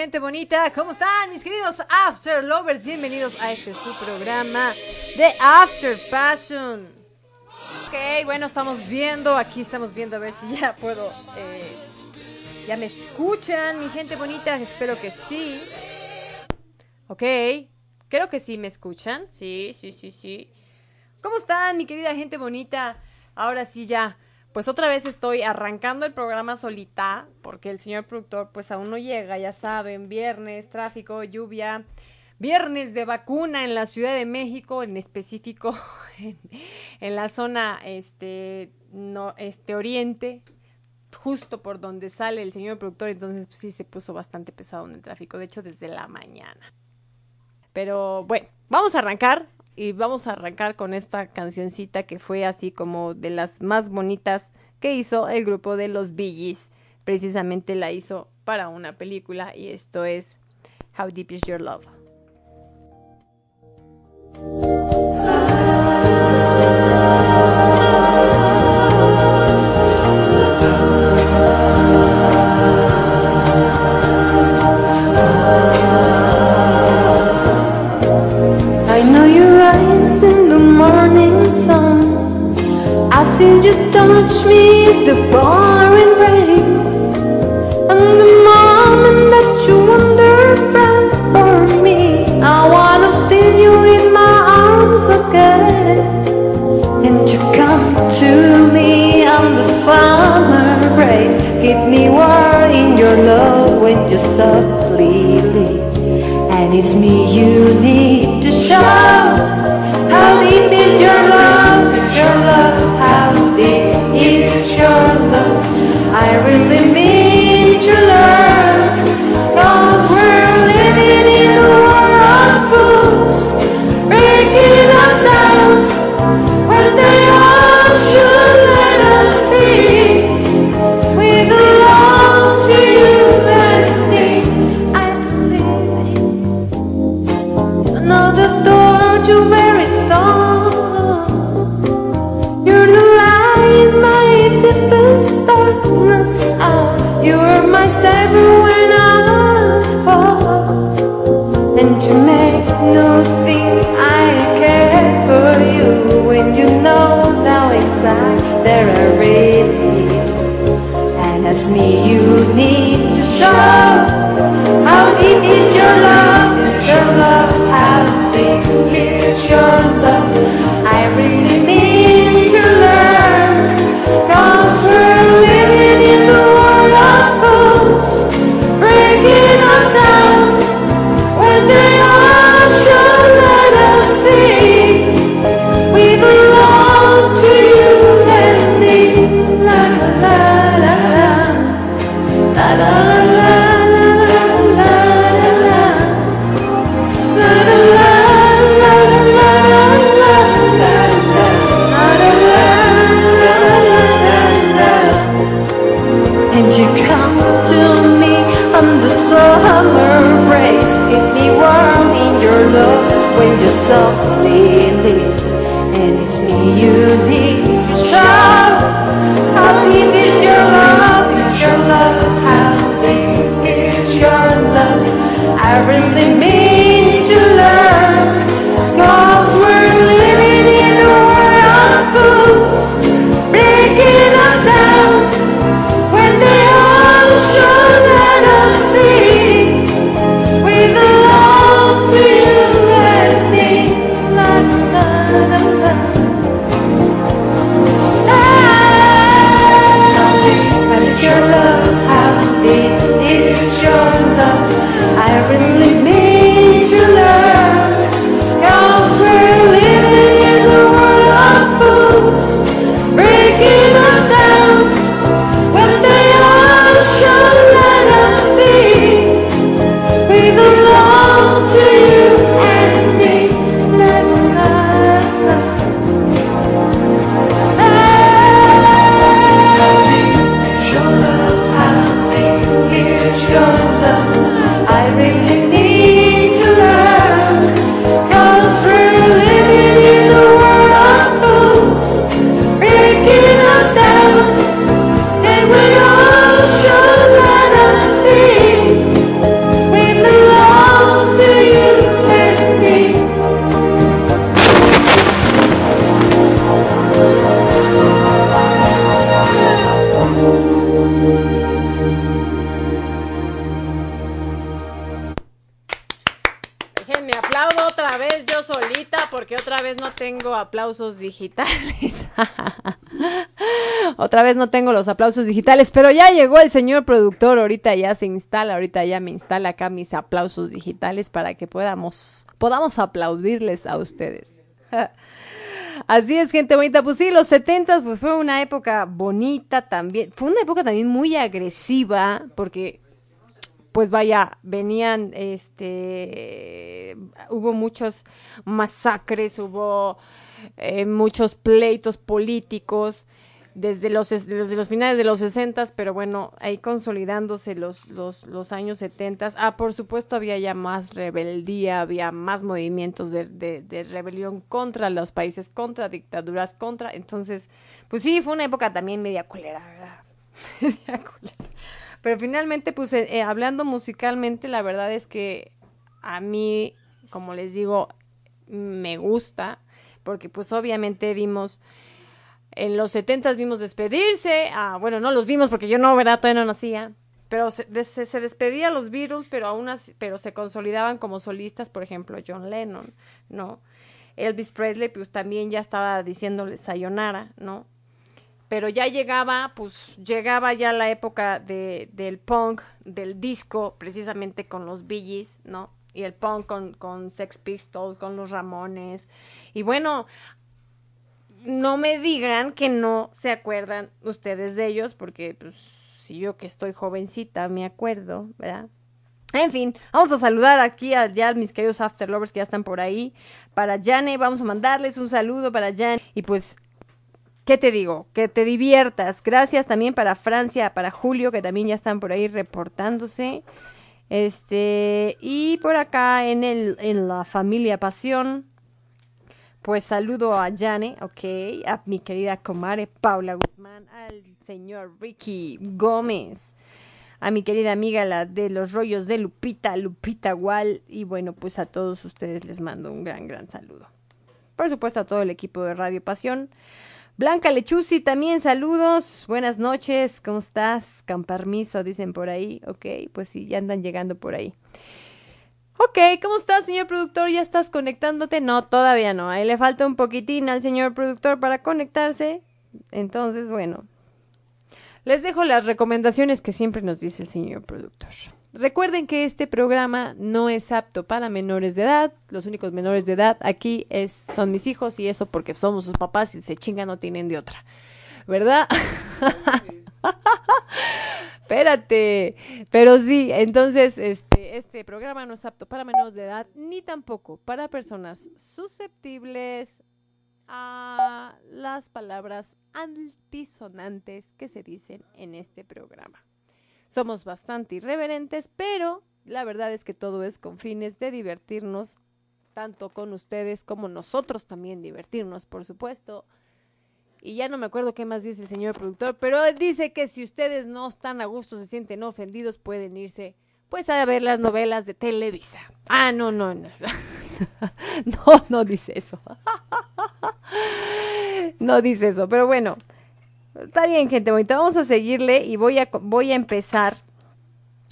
gente bonita? ¿Cómo están mis queridos After Lovers? Bienvenidos a este su programa de After Passion. Ok, bueno, estamos viendo, aquí estamos viendo a ver si ya puedo... Eh, ¿Ya me escuchan mi gente bonita? Espero que sí. Ok, creo que sí me escuchan. Sí, sí, sí, sí. ¿Cómo están mi querida gente bonita? Ahora sí ya, pues otra vez estoy arrancando el programa solita, porque el señor productor pues aún no llega, ya saben, viernes, tráfico, lluvia, viernes de vacuna en la Ciudad de México, en específico en, la zona este, no, este oriente, justo por donde sale el señor productor, entonces pues, sí se puso bastante pesado en el tráfico, de hecho desde la mañana. Pero bueno, vamos a arrancar y vamos a arrancar con esta cancioncita que fue así como de las más bonitas que hizo el grupo de los Bee Precisamente la hizo para una película y esto es How Deep Is Your Love. Touch me, the pouring rain. And the moment that you wander from for me I wanna feel you in my arms again. And you come to me on the summer breeze. Give me warm in your love when you softly leave. And it's me you need to show me you need to show. Softly leave And it's me you need aplausos digitales. otra vez no tengo los aplausos digitales, pero ya llegó el señor productor, ahorita ya se instala, ahorita ya me instala acá mis aplausos digitales para que podamos podamos aplaudirles a ustedes. Así es, gente bonita. Pues sí, los setentas, pues fue una época bonita también. Fue una época también muy agresiva, porque pues vaya, venían, este, hubo muchos masacres, hubo eh, muchos pleitos políticos desde los, desde los finales de los 60, pero bueno, ahí consolidándose los, los, los años 70. Ah, por supuesto había ya más rebeldía, había más movimientos de, de, rebelión contra los países, contra dictaduras, contra... Entonces, pues sí, fue una época también media culera, ¿verdad? media culera. Pero finalmente, pues eh, eh, hablando musicalmente, la verdad es que a mí, como les digo, me gusta, porque pues obviamente vimos, en los setentas vimos despedirse, ah, bueno, no los vimos porque yo no, ¿verdad? Todavía no nacía, pero se, se, despedía los Beatles, pero aún así, pero se consolidaban como solistas, por ejemplo, John Lennon, ¿no? Elvis Presley, pues también ya estaba diciéndole sayonara, ¿no? pero ya llegaba, pues llegaba ya la época de, del punk, del disco, precisamente con los Bee ¿no? Y el punk con, con Sex Pistols, con los Ramones. Y bueno, no me digan que no se acuerdan ustedes de ellos, porque pues si yo que estoy jovencita me acuerdo, ¿verdad? En fin, vamos a saludar aquí a ya mis queridos After Lovers que ya están por ahí. Para Jane, vamos a mandarles un saludo para Jane. Y pues ¿qué te digo? Que te diviertas. Gracias también para Francia, para Julio, que también ya están por ahí reportándose. Este, y por acá en el, en la familia Pasión, pues saludo a Jane, ok, a mi querida comare Paula Guzmán, al señor Ricky Gómez, a mi querida amiga la de los rollos de Lupita, Lupita Wall, y bueno, pues a todos ustedes les mando un gran, gran saludo. Por supuesto a todo el equipo de Radio Pasión. Blanca Lechuzi, también saludos. Buenas noches, ¿cómo estás? Con permiso, dicen por ahí. Ok, pues sí, ya andan llegando por ahí. Ok, ¿cómo estás, señor productor? ¿Ya estás conectándote? No, todavía no. Ahí le falta un poquitín al señor productor para conectarse. Entonces, bueno, les dejo las recomendaciones que siempre nos dice el señor productor. Recuerden que este programa no es apto para menores de edad. Los únicos menores de edad aquí son mis hijos y eso porque somos sus papás y se chingan no tienen de otra. ¿Verdad? Espérate. Pero sí, entonces este, este programa no es apto para menores de edad ni tampoco para personas susceptibles a las palabras altisonantes que se dicen en este programa. Somos bastante irreverentes, pero la verdad es que todo es con fines de divertirnos, tanto con ustedes como nosotros también divertirnos, por supuesto. Y ya no me acuerdo qué más dice el señor productor, pero dice que si ustedes no están a gusto, se sienten ofendidos, pueden irse pues a ver las novelas de Televisa. Ah, no, no, no. no, no dice eso. no dice eso, pero bueno, Está bien, gente bonita. Vamos a seguirle y voy a, voy a empezar.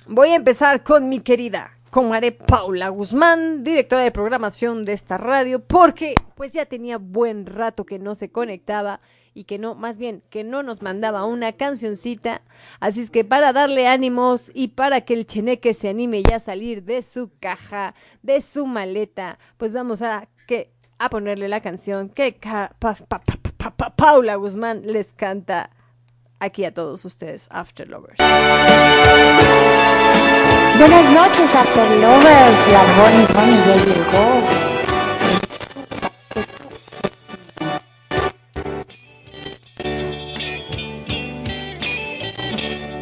Voy a empezar con mi querida comadre Paula Guzmán, directora de programación de esta radio, porque pues ya tenía buen rato que no se conectaba y que no, más bien, que no nos mandaba una cancioncita. Así es que para darle ánimos y para que el cheneque se anime ya a salir de su caja, de su maleta, pues vamos a, que, a ponerle la canción Paula Guzmán les canta aquí a todos ustedes, After Lovers. Buenas noches, After Lovers. La Bonnie Bonnie ya llegó.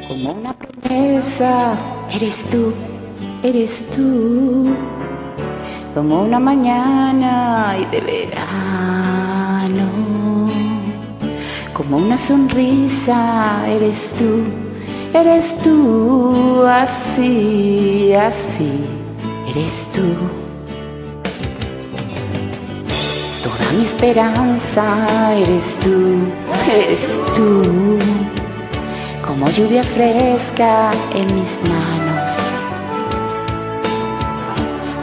Como una promesa, eres tú, eres tú. Como una mañana y de verano como una sonrisa, eres tú, eres tú, así, así, eres tú. Toda mi esperanza, eres tú, eres tú, como lluvia fresca en mis manos.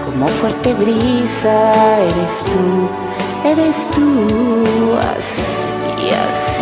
Como fuerte brisa, eres tú, eres tú, así, así,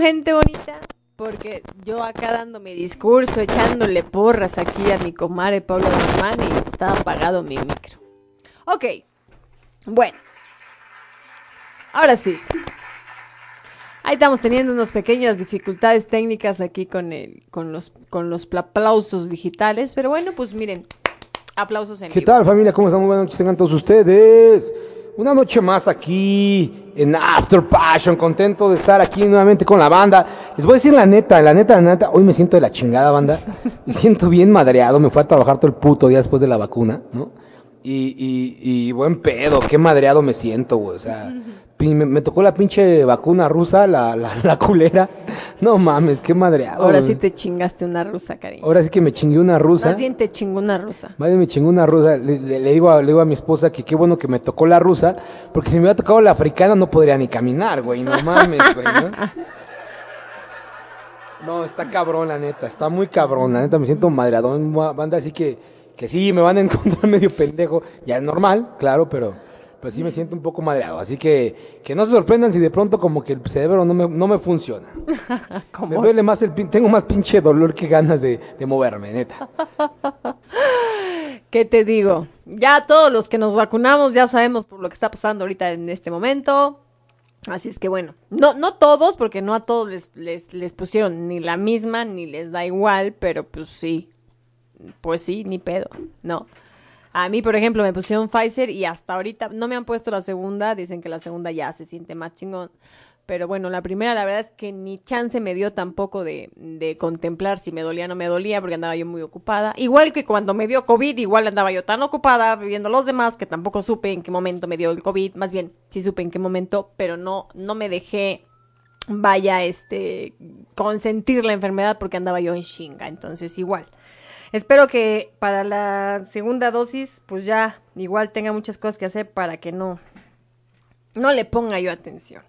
Gente bonita, porque yo acá dando mi discurso, echándole porras aquí a mi comadre Pablo Guzmán y estaba apagado mi micro. Ok, bueno. Ahora sí. Ahí estamos teniendo unas pequeñas dificultades técnicas aquí con, el, con, los, con los aplausos digitales, pero bueno, pues miren, aplausos en ¿Qué vivo. tal familia? ¿Cómo están? Muy buenas noches tengan todos ustedes. Una noche más aquí en After Passion, contento de estar aquí nuevamente con la banda. Les voy a decir la neta, la neta, la neta, hoy me siento de la chingada banda. Me siento bien madreado, me fue a trabajar todo el puto día después de la vacuna, ¿no? Y, y, y buen pedo, qué madreado me siento, güey. O sea, me, me tocó la pinche vacuna rusa, la, la, la culera. No mames, qué madreado. Ahora güey. sí te chingaste una rusa, cariño. Ahora sí que me chingué una rusa. Más bien te chingó una rusa. Más bien me chingó una rusa. Le, le- le digo a, le digo a mi esposa que qué bueno que me tocó la rusa, porque si me hubiera tocado la africana no podría ni caminar, güey. No mames, güey. ¿no? No, está cabrón, la neta. Está muy cabrón, la neta. Me siento madreadón, ba- banda, así que, que sí, me van a encontrar medio pendejo. Ya es normal, claro, pero, pero sí me siento un poco madreado. Así que, que no se sorprendan si de pronto como que el cerebro no me, no me funciona. Me duele más el pin- tengo más pinche dolor que ganas de, de moverme, neta. ¿Qué te digo? Ya todos los que nos vacunamos ya sabemos por lo que está pasando ahorita en este momento. Así es que bueno, no, no todos, porque no a todos les, les, les pusieron ni la misma, ni les da igual, pero pues sí, pues sí, ni pedo, no. A mí, por ejemplo, me pusieron Pfizer y hasta ahorita no me han puesto la segunda, dicen que la segunda ya se siente más chingón. Pero bueno, la primera la verdad es que ni chance me dio tampoco de, de contemplar si me dolía o no me dolía, porque andaba yo muy ocupada. Igual que cuando me dio COVID, igual andaba yo tan ocupada viviendo los demás que tampoco supe en qué momento me dio el COVID. Más bien, sí supe en qué momento, pero no, no me dejé, vaya, este, consentir la enfermedad porque andaba yo en chinga. Entonces, igual. Espero que para la segunda dosis, pues ya igual tenga muchas cosas que hacer para que no, no le ponga yo atención.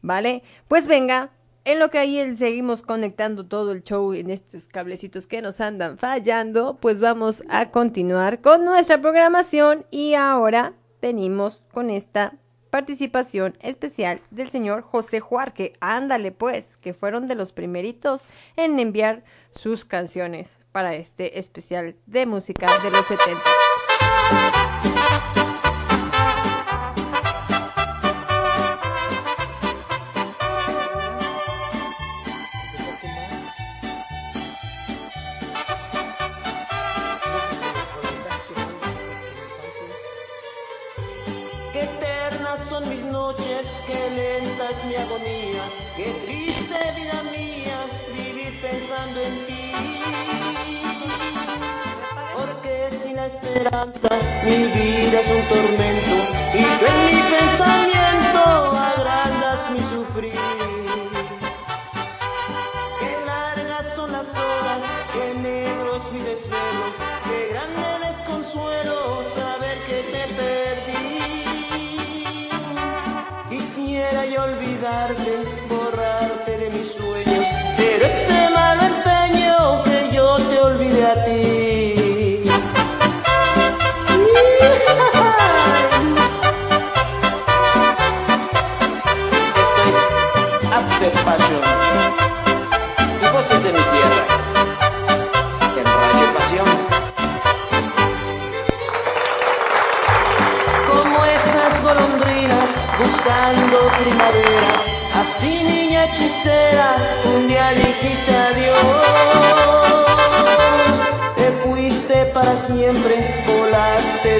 ¿Vale? Pues venga, en lo que ahí seguimos conectando todo el show en estos cablecitos que nos andan fallando, pues vamos a continuar con nuestra programación y ahora venimos con esta participación especial del señor José Juarque. Ándale pues, que fueron de los primeritos en enviar sus canciones para este especial de música de los 70. Mi agonía, qué triste vida mía vivir pensando en ti. Porque sin esperanza mi vida es un tormento y tú en mi pensamiento agrandas mi sufrir. Ti.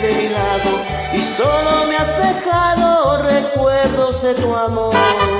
De mi lado y solo me has dejado recuerdos de tu amor.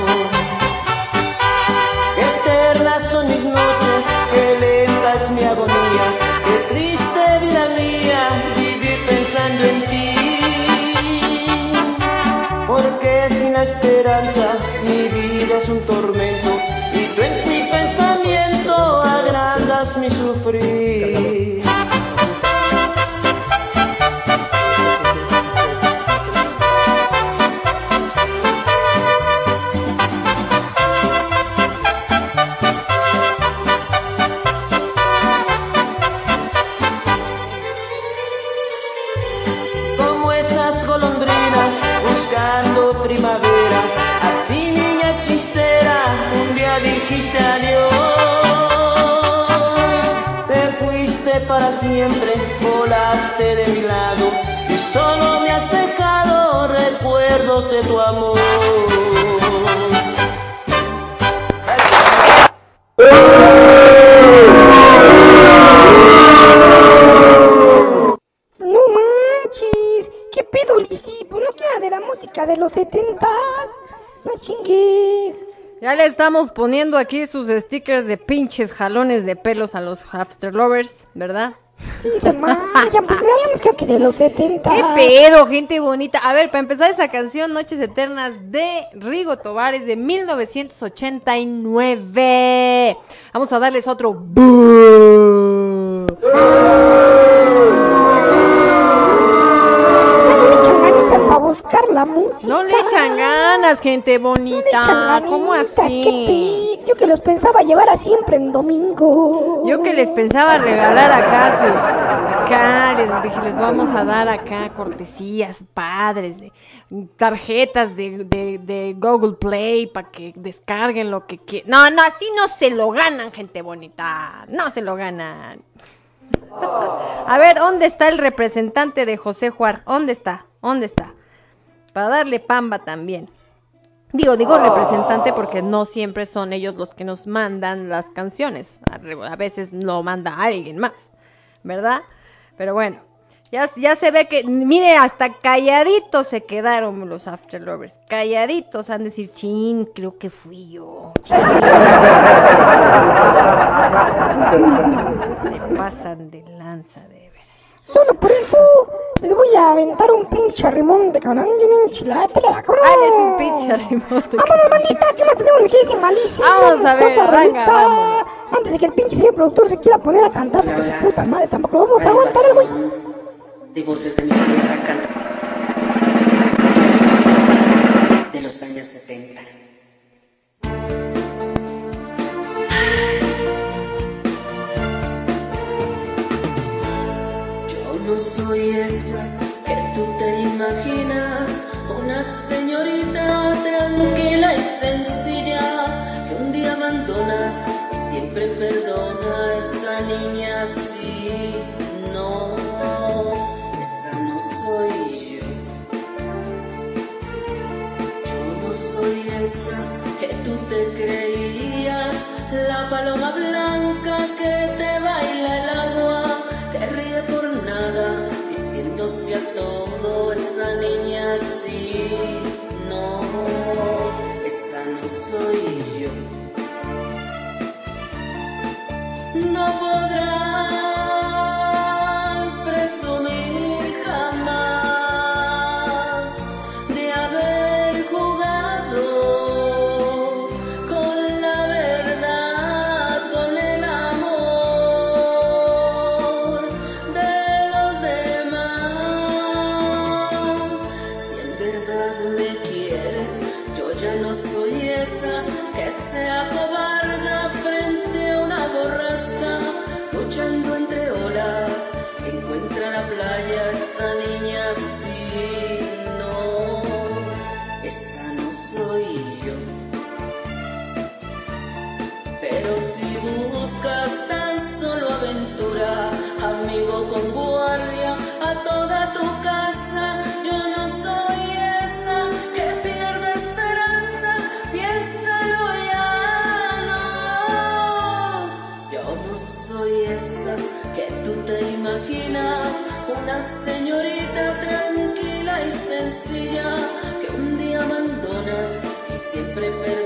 Estamos poniendo aquí sus stickers de pinches jalones de pelos a los hamster lovers, ¿verdad? Sí, se manchan, pues quedado que de los setentas. ¿Qué pedo, gente bonita? A ver, para empezar esa canción, Noches Eternas de Rigo Tobares de 1989. Vamos a darles otro. Buscar la música. No le echan ganas, gente No le echan bonita. ¿Cómo así? qué Yo que los pensaba llevar a siempre en domingo. Yo que les pensaba regalar acá sus. Acá les dije, les vamos a dar acá cortesías padres, de, tarjetas de, de, de Google Play para que descarguen lo que quieran. No, no, así no se lo ganan, gente bonita. No se lo ganan. A ver, ¿dónde está el representante de José Juar? ¿Dónde está? ¿Dónde está? Para darle pamba también. Digo, digo representante porque no siempre son ellos los que nos mandan las canciones. A veces lo manda alguien más, ¿verdad? Pero bueno, ya, ya se ve que, mire, hasta calladitos se quedaron los After Lovers. Calladitos, han de decir, chin, creo que fui yo. chin". Se pasan de lanza, de. Solo por eso les voy a aventar un pinche rimón de cabrón y una enchilada. te la cabrón. Ah, es un pinche rimón de Vámonos, manita, ¿qué más tenemos? ¿Me quieres de malicia? Vamos a ver, venga, vamos. Antes de que el pinche señor productor se quiera poner a cantar, porque su puta madre tampoco lo vamos a aguantar, güey. de voces de mi tierra canta de los años 70. No soy esa que tú te imaginas, una señorita tranquila y sencilla que un día abandonas y siempre perdona a esa niña así. No, esa no soy yo. Yo no soy esa que tú te creías, la paloma blanca que te baila el todo esa niña así. No, esa no soy yo. No podrás señorita tranquila y sencilla que un día abandonas y siempre perdona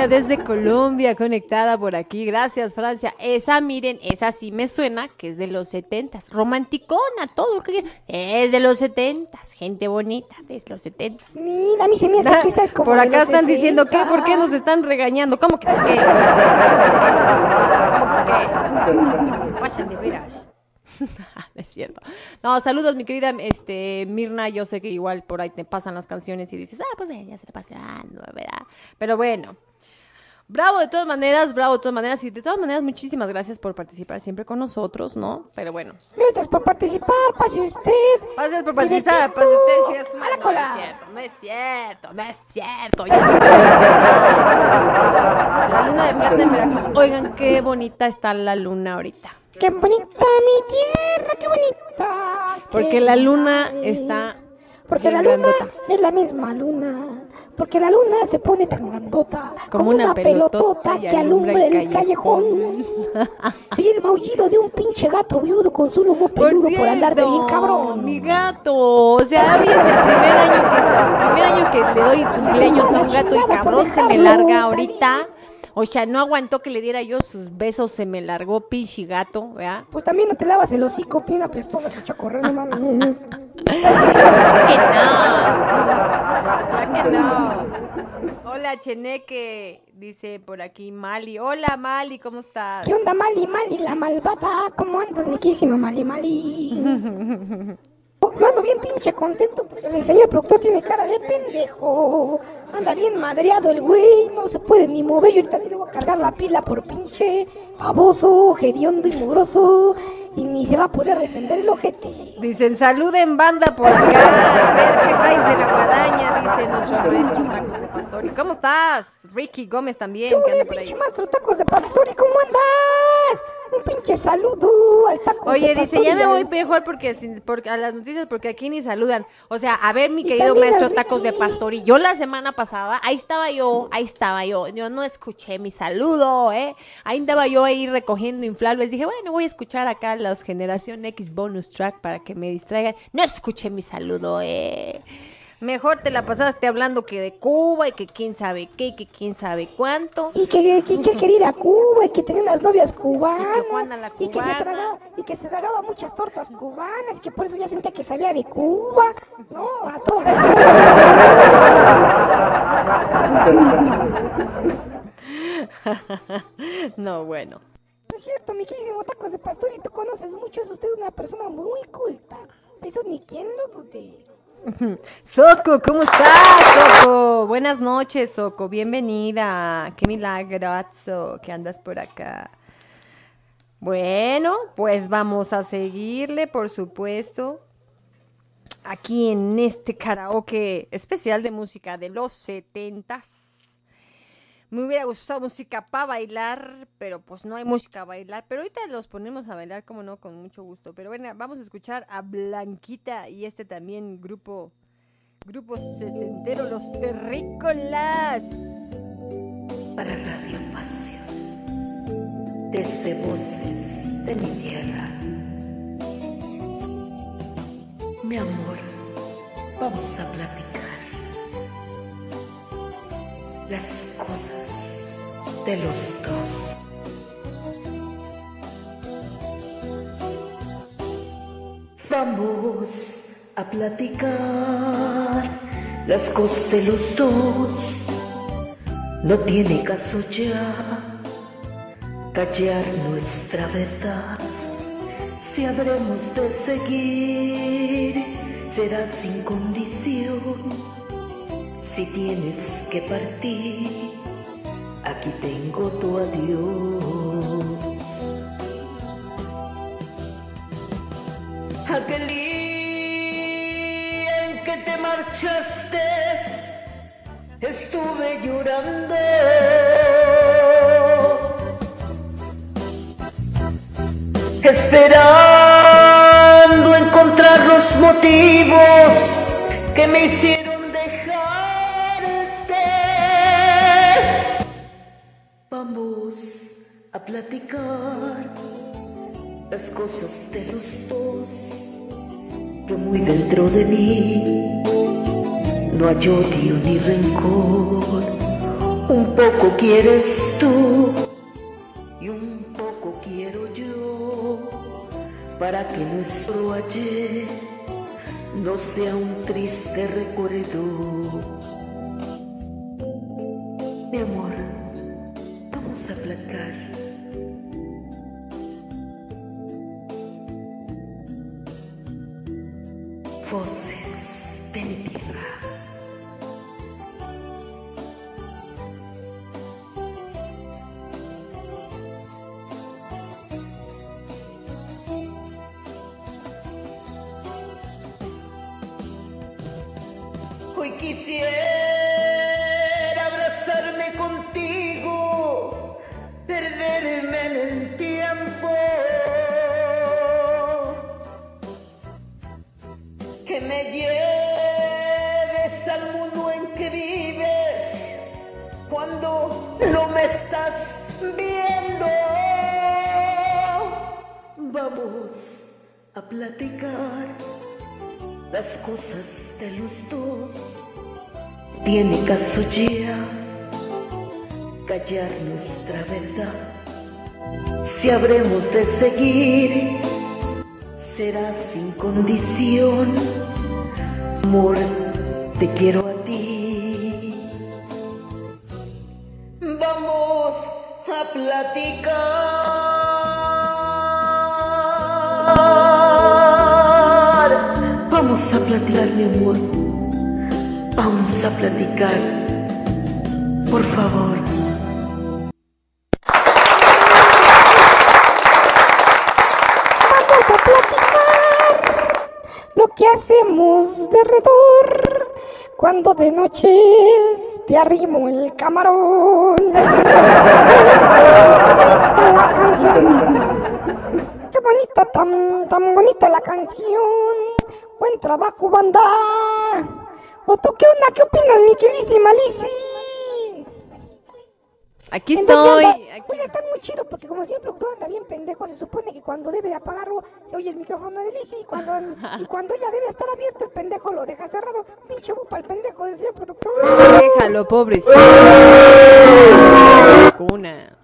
Francia desde Colombia conectada por aquí. Gracias, Francia. Esa, miren, esa sí me suena que es de los setentas. Romanticona, todo lo que quieran. Es de los setentas. Gente bonita, de los setentas. Mira, mí se hace que esta es como Por acá están diciendo que 60. por qué nos están regañando. ¿Cómo que por qué? ¿Cómo que? Se pasan de veras. No es cierto. No, saludos, mi querida este, Mirna. Yo sé que igual por ahí te pasan las canciones y dices, ah, pues ella se la pasando, ¿verdad? Pero bueno. Bravo de todas maneras, bravo de todas maneras. Y de todas maneras, muchísimas gracias por participar siempre con nosotros, ¿no? Pero bueno. Gracias por participar, pase usted. Gracias por participar. tú, usted sí es no, es cierto, no es cierto, no es cierto. La luna de plata en Veracruz. Oigan, qué bonita está la luna ahorita. Qué bonita mi tierra, qué bonita. Porque la luna está Porque la luna grandota. es la misma luna. Porque la luna se pone tan grandota. Como una pelotota que alumbra el el callejón. Sí, el maullido de un pinche gato viudo con su lomo peludo por, andar de bien cabrón. mi gato. O sea, hoy es el primer año que, el primer año que le doy cumpleaños a un gato y cabrón se me larga ahorita. O sea, no aguantó que le diera yo sus besos, se me largó pinche gato, ¿verdad? Pues también no te lavas el hocico, pina pistola se echó a correr, no mames. Claro que no. Claro que no. Hola, Cheneque, dice por aquí Mali. Hola, Mali, ¿cómo estás? ¿Qué onda, Mali, Mali, la malvada? ¿Cómo andas, mi querísima Mali, Mali? Oh, Yo ando bien pinche contento porque el señor productor tiene cara de pendejo. Anda bien madreado el güey, no se puede ni mover. Y ahorita sí le voy a cargar la pila por pinche baboso, hediondo y mugroso. Y ni se va a poder defender el ojete. Dicen, saluden banda por acá. A ver qué traes de la guadaña, dice nuestro maestro Tacos de Pastori. ¿Cómo estás? Ricky Gómez también, que ¿Qué anda por ahí. maestro tacos de pastori? ¿Cómo andas? Un pinche saludo al taco Oye, dice, ya me voy mejor porque, sin- porque a las noticias, porque aquí ni saludan. O sea, a ver, mi querido también maestro Tacos de. Pastori, yo la semana pasada, ahí estaba yo, ahí estaba yo, yo no escuché mi saludo, ¿eh? Ahí andaba yo ahí recogiendo inflables, dije, bueno, voy a escuchar acá los Generación X Bonus Track para que me distraigan. No escuché mi saludo, ¿eh? Mejor te la pasaste hablando que de Cuba y que quién sabe qué, y que quién sabe cuánto. Y que, que, que quería ir a Cuba y que tenía unas novias cubanas. Y que y se tragaba, y que se tragaba muchas tortas cubanas, y que por eso ya sentía que sabía de Cuba. No, a toda no, bueno. No es cierto, mi queridísimo Tacos de Pastor, y tú conoces mucho, es usted una persona muy culta. Eso ni quien lo dude. Soco, ¿cómo estás, Soco? Buenas noches, Soco. Bienvenida. Qué milagroso que andas por acá. Bueno, pues vamos a seguirle, por supuesto. Aquí en este karaoke especial de música de los setentas. Me hubiera gustado música para bailar, pero pues no hay música a bailar. Pero ahorita los ponemos a bailar, como no, con mucho gusto. Pero bueno, vamos a escuchar a Blanquita y este también grupo, grupo sesentero, los terrícolas. para Radio Pasión, desde voces de mi tierra. Mi amor, vamos a platicar las los dos. Vamos a platicar las cosas de los dos. No tiene caso ya callar nuestra verdad. Si habremos de seguir, será sin condición. Si tienes que partir, aquí tengo tu adiós. Aquel día en que te marchaste, estuve llorando. Esperando encontrar los motivos que me hicieron las cosas de los dos que muy dentro de mí no hay odio ni rencor. Un poco quieres tú y un poco quiero yo para que nuestro ayer no sea un triste recuerdo. Mi amor, Ya callar nuestra verdad. Si habremos de seguir, será sin condición. Amor, te quiero a ti. Vamos a platicar. Vamos a platicar, mi amor. Vamos a platicar. Por favor. Vamos a platicar lo que hacemos de redor cuando de noche te arrimo el camarón. Qué bonita, tan, tan bonita la canción. Buen trabajo, banda. ¿O tú qué onda? ¿Qué opinas, mi queridísima Lizzy? Aquí estoy. aquí- Oiga, está muy chido porque como el señor productor anda bien pendejo, se supone que cuando debe de apagarlo se oye el micrófono de Lizzy y cuando, y cuando ya debe estar abierto el pendejo lo deja cerrado. Pinche bupa el pendejo del señor productor. Déjalo, pobrecito. Cuna.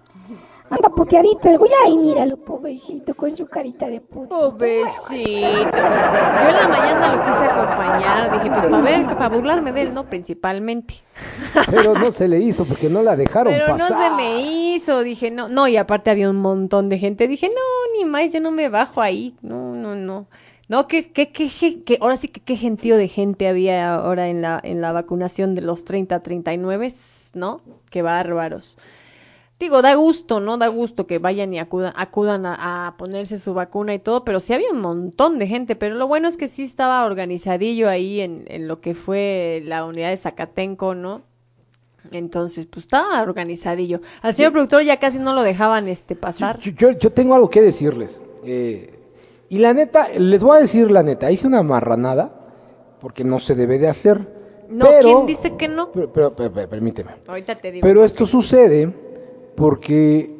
Anda puteadito el güey. Ay, míralo, pobrecito, con su carita de puto. Pobrecito. Yo en la mañana lo quise acompañar. Dije, pues para ver, para burlarme de él, ¿no? Principalmente. Pero no se le hizo porque no la dejaron Pero no pasar. se me hizo. Dije, no, no. Y aparte había un montón de gente. Dije, no, ni más, yo no me bajo ahí. No, no, no. No, que, que, que, que, que- ahora sí que qué gentío de gente había ahora en la, en la vacunación de los 30 a 39, ¿no? Qué bárbaros. Digo, da gusto, ¿no? Da gusto que vayan y acudan, acudan a, a ponerse su vacuna y todo, pero sí había un montón de gente, pero lo bueno es que sí estaba organizadillo ahí en, en lo que fue la unidad de Zacatenco, ¿no? Entonces, pues estaba organizadillo. Al señor productor ya casi no lo dejaban este pasar. Yo, yo- yo tengo algo que decirles. eh, y la neta, les voy a decir la neta, hice una marranada porque no se debe de hacer. No, pero, ¿quién dice que no? Pero, pero- pero- pero permíteme. Ahorita te digo. Pero esto sucede porque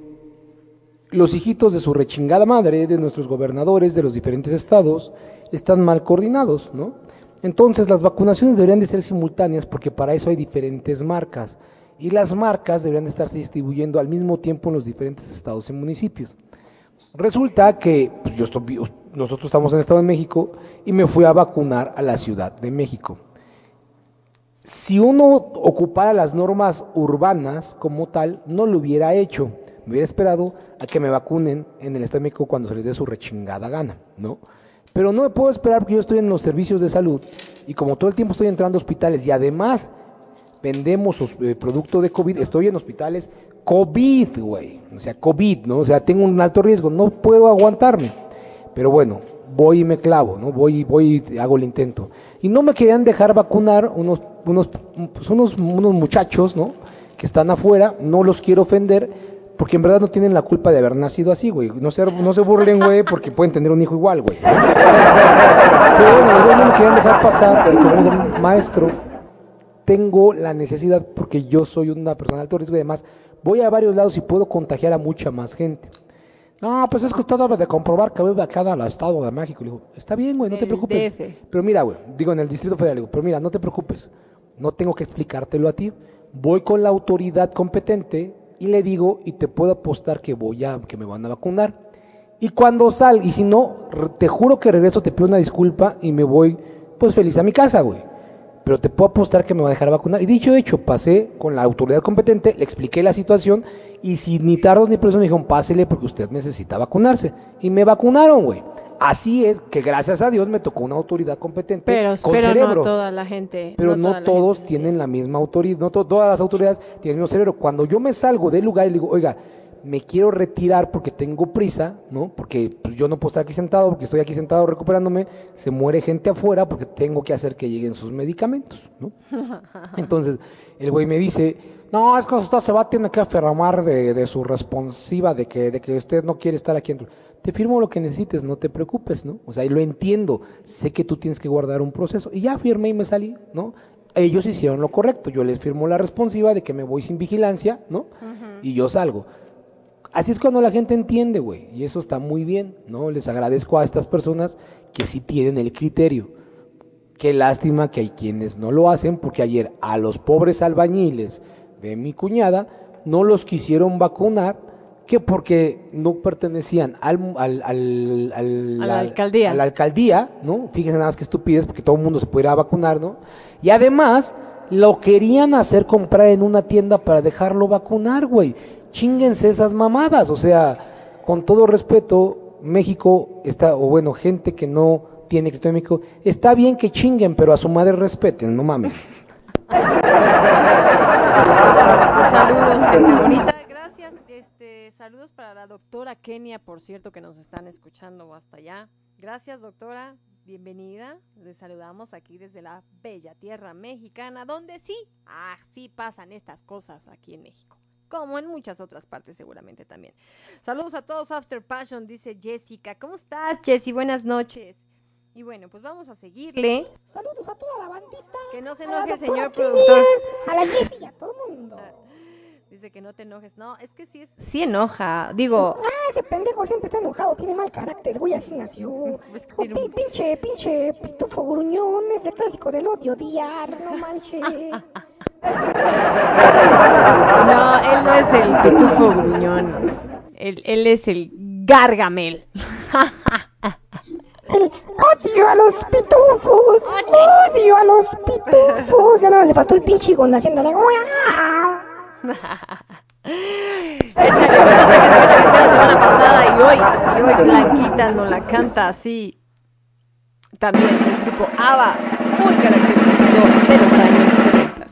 los hijitos de su rechingada madre, de nuestros gobernadores de los diferentes estados, están mal coordinados, ¿no? Entonces las vacunaciones deberían de ser simultáneas porque para eso hay diferentes marcas y las marcas deberían de estarse distribuyendo al mismo tiempo en los diferentes estados y municipios. Resulta que pues, yo estoy- nosotros estamos en el Estado de México y me fui a vacunar a la Ciudad de México si uno ocupara las normas urbanas como tal, no lo hubiera hecho. Me hubiera esperado a que me vacunen en el Estado cuando se les dé su rechingada gana, ¿no? Pero no me puedo esperar porque yo estoy en los servicios de salud y como todo el tiempo estoy entrando a hospitales y además vendemos os- eh, producto de COVID, estoy en hospitales COVID, güey. O sea, COVID, ¿no? O sea, tengo un alto riesgo, no puedo aguantarme. Pero bueno, voy y me clavo, ¿no? Voy, voy y hago el intento. Y no me querían dejar vacunar unos, unos, pues unos, unos muchachos, ¿no? Que están afuera, no los quiero ofender, porque en verdad no tienen la culpa de haber nacido así, güey. No se, no se burlen, güey, porque pueden tener un hijo igual, güey. Pero bueno, no me querían dejar pasar, y como un maestro, tengo la necesidad, porque yo soy una persona de alto riesgo y además voy a varios lados y puedo contagiar a mucha más gente. No, pues es que usted debe de comprobar que vive acá el Estado de México. Le digo, está bien, güey, no te preocupes. DF. Pero mira, güey, digo en el Distrito Federal, le digo, pero mira, no te preocupes. No tengo que explicártelo a ti. Voy con la autoridad competente y le digo, y te puedo apostar que voy a, que me van a vacunar. Y cuando salga, y si no, te juro que regreso, te pido una disculpa y me voy, pues feliz a mi casa, güey. Pero te puedo apostar que me va a dejar vacunar. Y dicho hecho, pasé con la autoridad competente, le expliqué la situación y sin ni tardos ni presos me dijeron, pásele porque usted necesita vacunarse. Y me vacunaron, güey. Así es que gracias a Dios me tocó una autoridad competente Pero, con pero cerebro. no toda la gente. Pero no todos gente, tienen la misma autoridad, no to- todas las autoridades tienen el mismo cerebro. Cuando yo me salgo del lugar y le digo, oiga, me quiero retirar porque tengo prisa, ¿no? Porque pues, yo no puedo estar aquí sentado, porque estoy aquí sentado recuperándome, se muere gente afuera porque tengo que hacer que lleguen sus medicamentos, ¿no? Entonces, el güey me dice, no, es que usted se va, tiene que aferramar de, de su responsiva, de que, de que usted no quiere estar aquí dentro. Te firmo lo que necesites, no te preocupes, ¿no? O sea, y lo entiendo, sé que tú tienes que guardar un proceso. Y ya firmé y me salí, ¿no? Ellos hicieron lo correcto, yo les firmo la responsiva de que me voy sin vigilancia, ¿no? Y yo salgo. Así es cuando la gente entiende, güey, y eso está muy bien, ¿no? Les agradezco a estas personas que sí tienen el criterio. Qué lástima que hay quienes no lo hacen, porque ayer a los pobres albañiles de mi cuñada no los quisieron vacunar, que porque no pertenecían al, al- al- al- A la alcaldía. a la alcaldía, ¿no? Fíjense nada más que estupidez, porque todo el mundo se puede ir a vacunar, ¿no? Y además lo querían hacer comprar en una tienda para dejarlo vacunar, güey. Chinguense esas mamadas, o sea, con todo respeto, México está, o bueno, gente que no tiene criterio México, está bien que chinguen, pero a su madre respeten, no mames. Saludos, gente bonita. Gracias. Este, saludos para la doctora Kenia, por cierto, que nos están escuchando hasta allá. Gracias, doctora. Bienvenida. Les saludamos aquí desde la bella tierra mexicana, donde sí, así pasan estas cosas aquí en México. Como en muchas otras partes seguramente también. Saludos a todos, After Passion, dice Jessica. ¿Cómo estás, Jessy? Buenas noches. Y bueno, pues vamos a seguirle. Saludos a toda la bandita. Que no se enoje el señor Kenia, productor. A la Jessie y a todo el mundo. Dice que no te enojes. No, es que sí, es, sí enoja. Digo, Ah, ese pendejo siempre está enojado, tiene mal carácter, güey, así nació. Es que tiene pi- pinche, pinche pitufo gruñón, es el clásico del odio, odiar, no manches. no, él no es el pitufo gruñón. Él, él es el Gargamel. El odio a los pitufos, odio a los pitufos. Ya no le faltó el pinche Gon haciéndole. "Guau". Échale, canción la semana pasada y hoy, hoy Blanquita nos la canta así. También el grupo ABBA, muy característico de los años 70.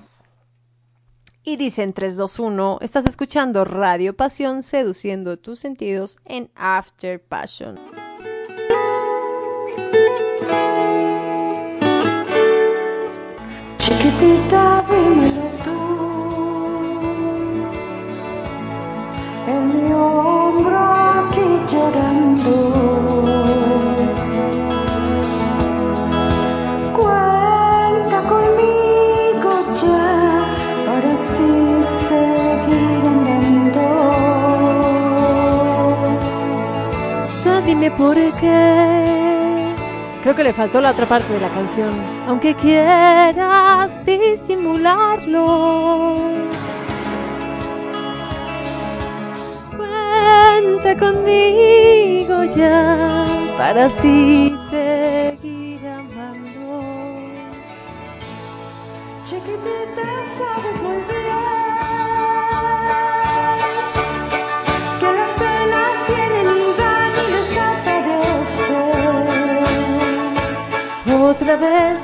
Y dicen 3, 2, 1, estás escuchando Radio Pasión seduciendo tus sentidos en After Passion. Chiquitita, por qué. Creo que le faltó la otra parte de la canción. Aunque quieras disimularlo. Cuenta conmigo ya para así seguir amando. Chiquitita, sabes muy bien que las penas vienen y van y desaparecen. Otra vez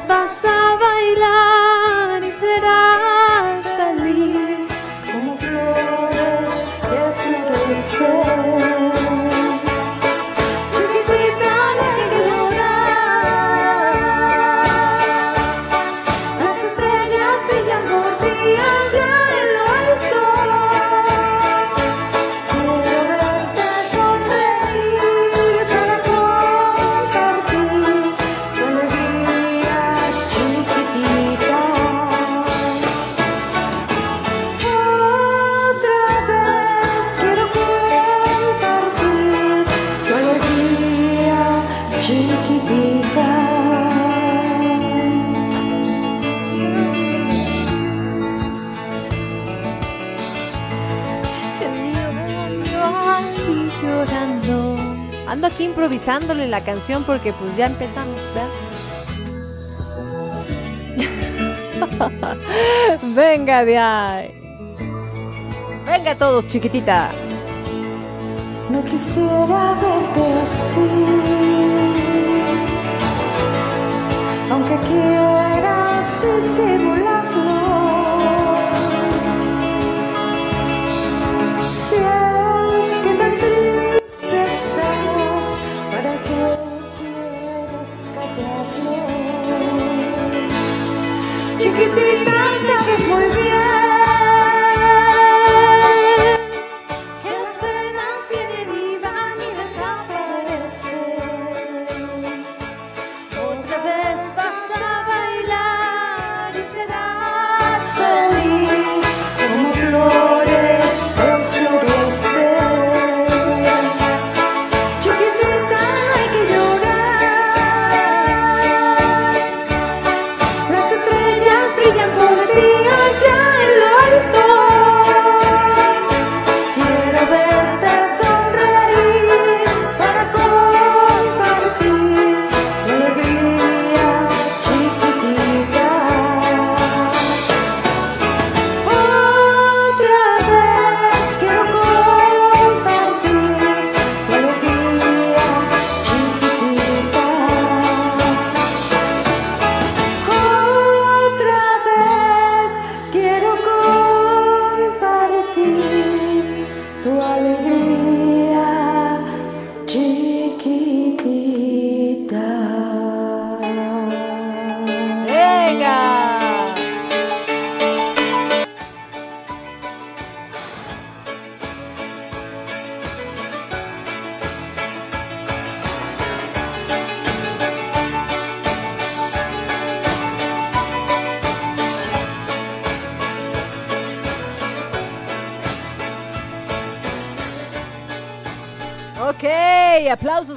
improvisándole la canción porque pues ya empezamos, ¿verdad? Venga de ahí. Venga todos, chiquitita. No quisiera verte así, Tu alegría.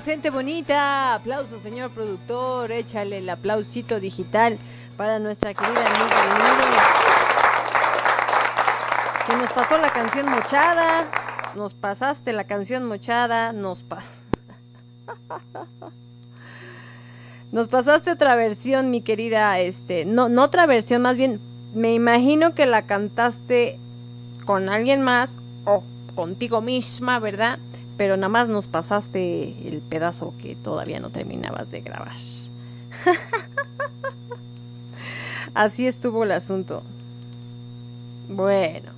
Gente bonita. Aplausos, señor productor. Échale el aplausito digital para nuestra querida amiga Que nos pasó la canción mochada. Nos pasaste la canción mochada. Nos pa Nos pasaste otra versión, mi querida, este, no, no otra versión, más bien, me imagino que la cantaste con alguien más o contigo misma, ¿verdad? Pero nada más nos pasaste el pedazo que todavía no terminabas de grabar. Así estuvo el asunto. Bueno.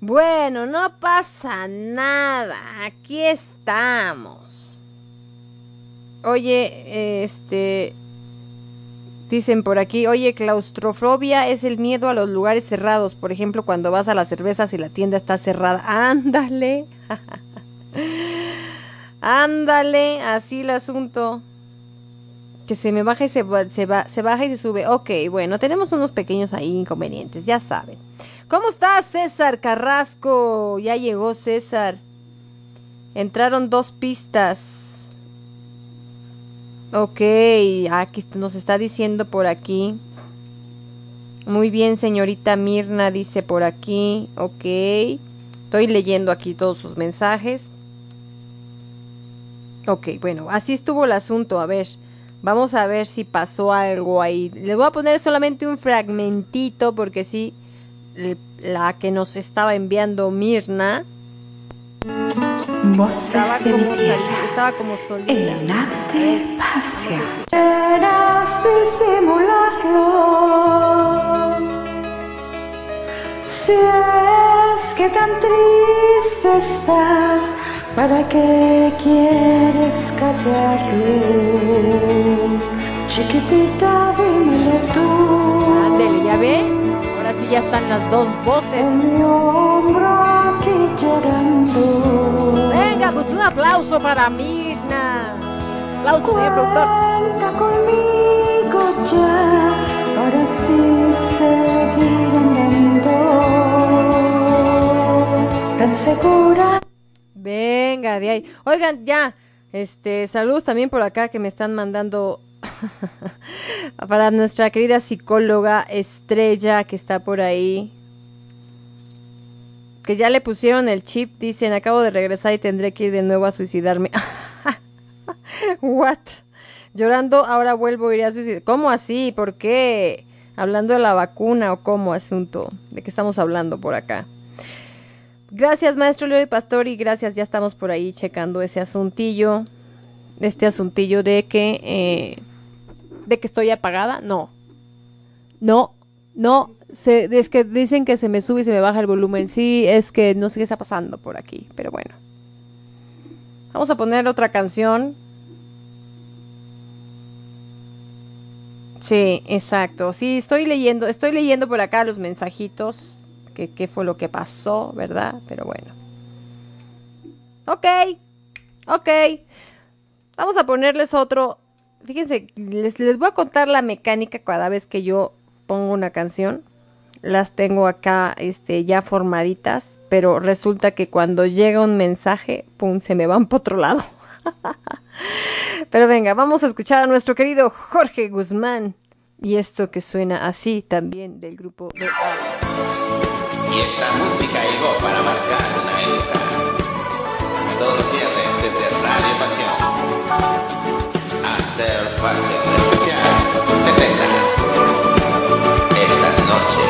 Bueno, no pasa nada. Aquí estamos. Oye, este... Dicen por aquí, oye, claustrofobia es el miedo a los lugares cerrados. Por ejemplo, cuando vas a las cervezas y la tienda está cerrada. Ándale. Ándale, así el asunto. Que se me baja y se, se, va, se baja y se sube. Ok, bueno, tenemos unos pequeños ahí inconvenientes, ya saben. ¿Cómo estás, César Carrasco? Ya llegó César. Entraron dos pistas. Ok, aquí nos está diciendo por aquí. Muy bien, señorita Mirna, dice por aquí. Ok. Estoy leyendo aquí todos sus mensajes. Ok, bueno, así estuvo el asunto. A ver, vamos a ver si pasó algo ahí. Les voy a poner solamente un fragmentito porque sí, la que nos estaba enviando Mirna estaba como, estaba como solita. El passion. Quieras disimularlo. Si es que tan triste estás, ¿para qué quieres callarlo? Chiquitita, dímelo tú. Ándele, ¿ya ve? Ahora sí ya están las dos voces. En mi hombro aquí llorando. Venga, pues un aplauso para Mirna. Aplauso, señor productor. Cuenta conmigo ya para así seguir andando tan segura. Venga, de ahí. Oigan, ya. Este, saludos también por acá que me están mandando para nuestra querida psicóloga Estrella que está por ahí. Que ya le pusieron el chip, dicen, acabo de regresar y tendré que ir de nuevo a suicidarme. What? Llorando, ahora vuelvo a ir a suicidar. ¿Cómo así? ¿Por qué? ¿Hablando de la vacuna o cómo asunto? ¿De qué estamos hablando por acá? Gracias, maestro Leo y Pastor, y gracias, ya estamos por ahí checando ese asuntillo, este asuntillo de que, eh, de que estoy apagada. No, no, no, se, es que dicen que se me sube y se me baja el volumen. Sí, es que no sé qué está pasando por aquí, pero bueno. Vamos a poner otra canción. Sí, exacto. Sí, estoy leyendo, estoy leyendo por acá los mensajitos. Que qué fue lo que pasó, ¿verdad? Pero bueno. Ok, ok. Vamos a ponerles otro. Fíjense, les, les voy a contar la mecánica cada vez que yo pongo una canción. Las tengo acá este, ya formaditas, pero resulta que cuando llega un mensaje, pum, se me van por otro lado. Pero venga, vamos a escuchar a nuestro querido Jorge Guzmán. Y esto que suena así también del grupo de... Y esta música llegó para marcar una época. Todos los viernes desde Radio Pasión. After Pasión especial 70. Esta noche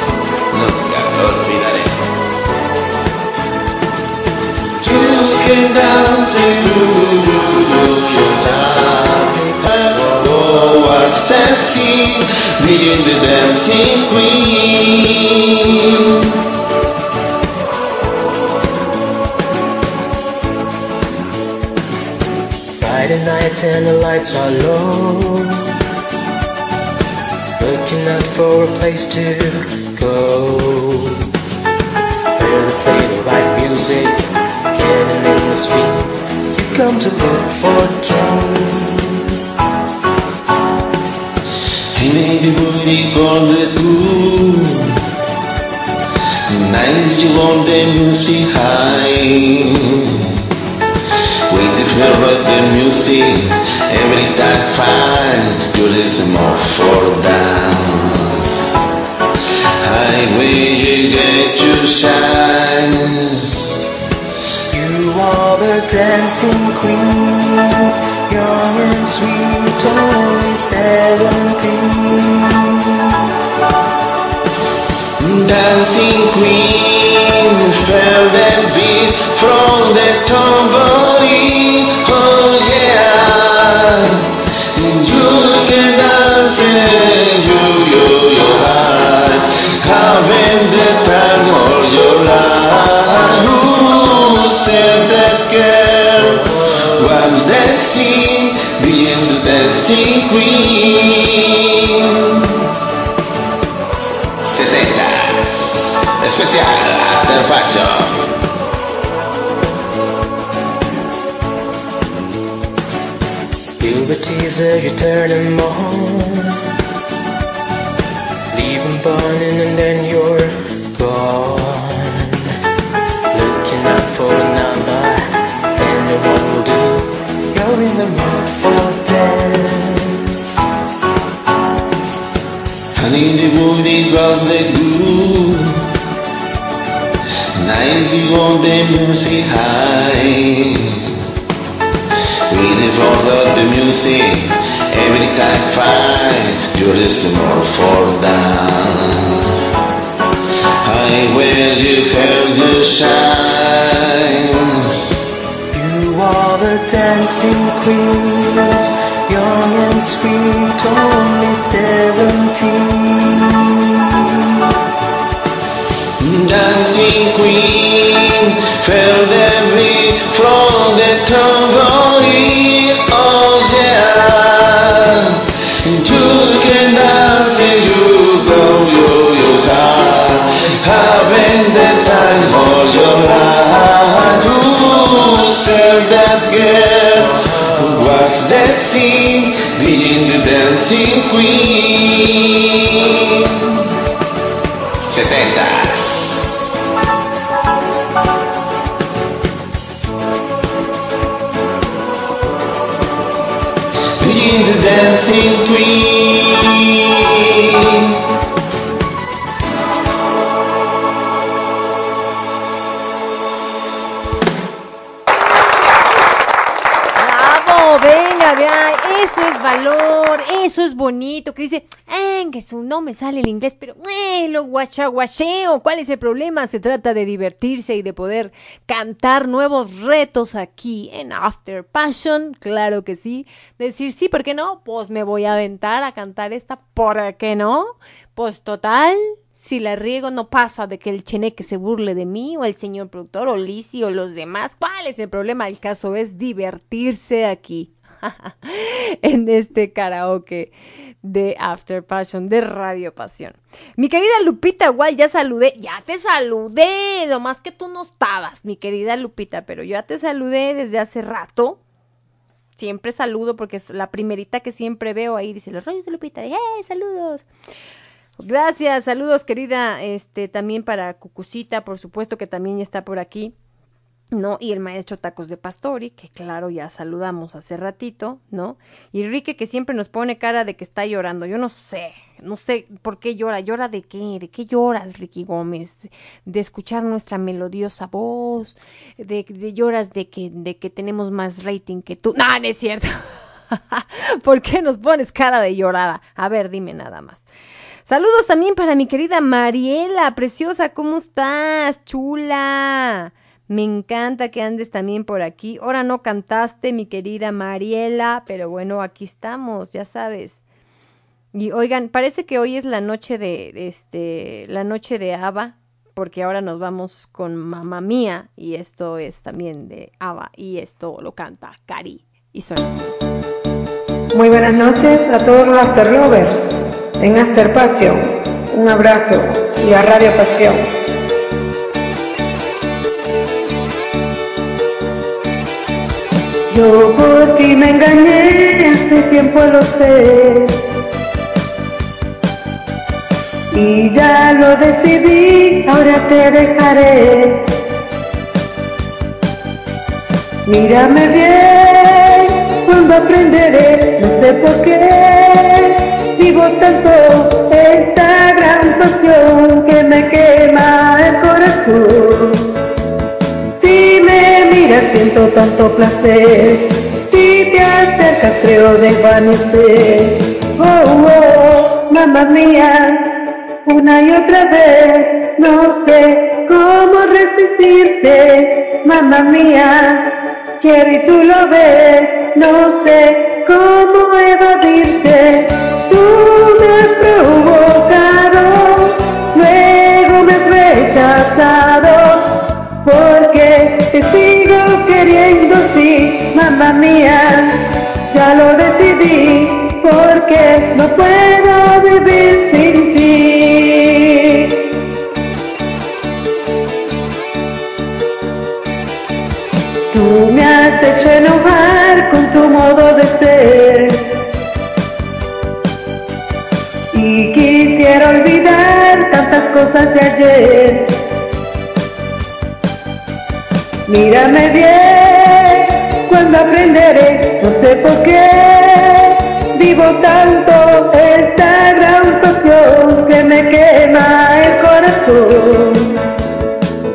nunca lo olvidaremos. You can dance time. Oh, what sexy, being the dancing queen. Friday night and the lights are low. Looking out for a place to go. Where play the right music, getting in the street. You come to look for a king. Corre tú. Nice you want the music high. Waiting feel the music every time fine you listen more for dance I will you get your shines You are the dancing queen, young and sweet, seventeen. Dancing queen, feel the beat from the tambourine. Oh yeah, you can dance and you, you, you high, having the time of your life. Who said that girl was dancing, being Dancing Queen. 70 Especial After Fashion. Turn them on, leave them burning and then you're gone. Looking up for a number Anyone will do. You're in the mood. The woody was the good. Nice you on the music high. Waiting for the, the music every time fine. You listen more for dance. I will you heard you shines. You are the dancing queen, young and sweet, only seventeen. Dancing queen, the beat from the tambourine. Oh yeah, you can dance and you go, you you can, having the time of your life. Who said that girl was dancing, being the dancing queen? Setentas. Being the dancing queen. Sale el inglés, pero eh, lo guachaguacheo. ¿Cuál es el problema? Se trata de divertirse y de poder cantar nuevos retos aquí en After Passion. Claro que sí. Decir, sí, ¿por qué no? Pues me voy a aventar a cantar esta, ¿por qué no? Pues total, si la riego no pasa de que el cheneque se burle de mí o el señor productor o Lizzie o los demás. ¿Cuál es el problema? El caso es divertirse aquí. en este karaoke de After Passion, de Radio Pasión. Mi querida Lupita, igual ya saludé, ya te saludé, nomás que tú no estabas, mi querida Lupita, pero yo ya te saludé desde hace rato. Siempre saludo porque es la primerita que siempre veo ahí, dice los rollos de Lupita, ¡eh, saludos! Gracias, saludos querida, este también para Cucucita, por supuesto que también está por aquí. ¿No? Y el maestro Tacos de Pastori, que claro, ya saludamos hace ratito, ¿no? Y Enrique, que siempre nos pone cara de que está llorando. Yo no sé, no sé por qué llora. ¿Llora de qué? ¿De qué lloras, Ricky Gómez? De escuchar nuestra melodiosa voz, de, de lloras de que, de que tenemos más rating que tú. No, no es cierto. ¿Por qué nos pones cara de llorada? A ver, dime nada más. Saludos también para mi querida Mariela, preciosa, ¿cómo estás? Chula. Me encanta que andes también por aquí. Ahora no cantaste, mi querida Mariela, pero bueno, aquí estamos, ya sabes. Y oigan, parece que hoy es la noche de, este, la noche de Ava, porque ahora nos vamos con Mamá Mía y esto es también de Ava y esto lo canta Cari y suena así. Muy buenas noches a todos los After Lovers en After Passion. Un abrazo y a Radio Pasión. Yo por ti me engañé, hace tiempo lo sé. Y ya lo decidí, ahora te dejaré. Mírame bien, cuando aprenderé, no sé por qué. Vivo tanto esta gran pasión que me quema el corazón. Siento tanto placer, si te acercas creo desvanecer. Oh, oh, mamá mía, una y otra vez, no sé cómo resistirte, mamá mía. Quiero y tú lo ves, no sé cómo evadirte. Tú me has mía. Ya lo decidí, porque no puedo vivir sin ti. Tú me has hecho enojar con tu modo de ser. Y quisiera olvidar tantas cosas de ayer. Mírame bien, aprenderé, no sé por qué. Vivo tanto esta gran pasión que me quema el corazón.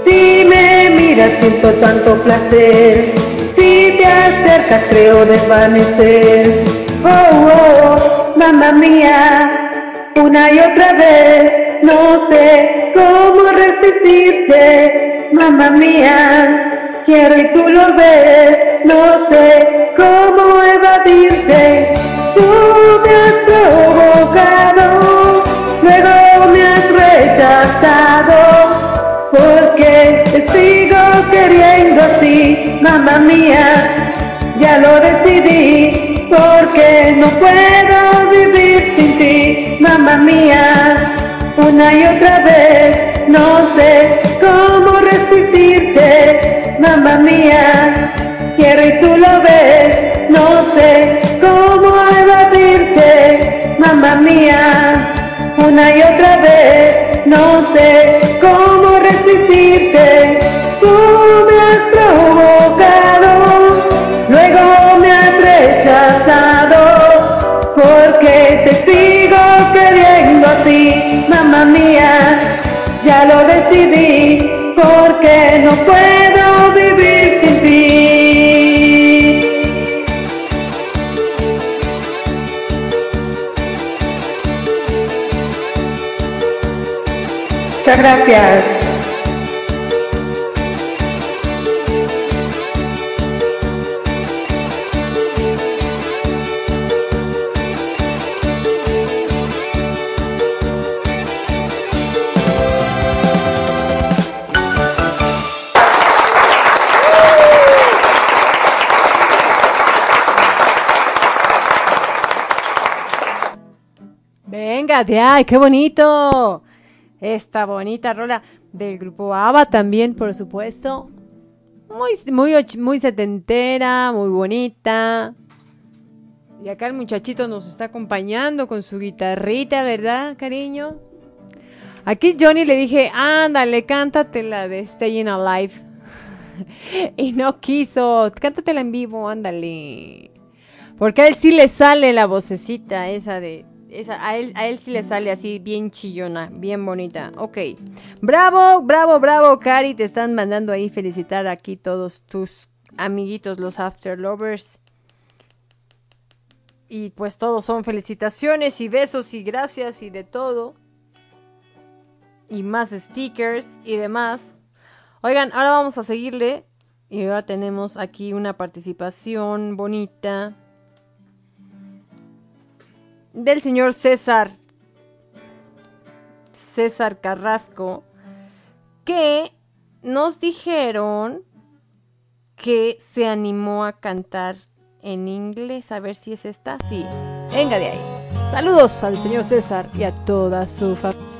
Si me miras siento tanto placer, si te acercas creo desvanecer. Oh, oh, mamá mía, una y otra vez, no sé cómo resistirte, mamá mía. Quiero y tú lo ves, no sé cómo evadirte. Tú me has provocado, luego me has rechazado porque te sigo queriendo así, mamá mía. Ya lo decidí, porque no puedo vivir sin ti, mamá mía. Una y otra vez, no sé cómo resistirte, mamá mía. Quiero y tú lo ves, no sé cómo evadirte, mamá mía. Una y otra vez, no sé cómo resistirte. Tú me has provocado, luego me has rechazado, porque te sigo queriendo así, mamá mía. Ya lo decidí, porque no puedo Muchas gracias. Venga, ay, qué bonito. Esta bonita rola del grupo ABBA también, por supuesto. Muy, muy, muy setentera, muy bonita. Y acá el muchachito nos está acompañando con su guitarrita, ¿verdad, cariño? Aquí Johnny le dije, ándale, cántate la de Staying Alive. y no quiso, cántatela en vivo, ándale. Porque a él sí le sale la vocecita esa de... A, él, a él sí le sale así bien chillona, bien bonita. Ok. Bravo, bravo, bravo, Cari. Te están mandando ahí felicitar aquí todos tus amiguitos, los After Lovers. Y pues todos son felicitaciones y besos y gracias y de todo. Y más stickers y demás. Oigan, ahora vamos a seguirle. Y ahora tenemos aquí una participación bonita del señor César. César Carrasco. Que nos dijeron que se animó a cantar en inglés. A ver si es esta. Sí. Venga de ahí. Saludos al señor César y a toda su familia.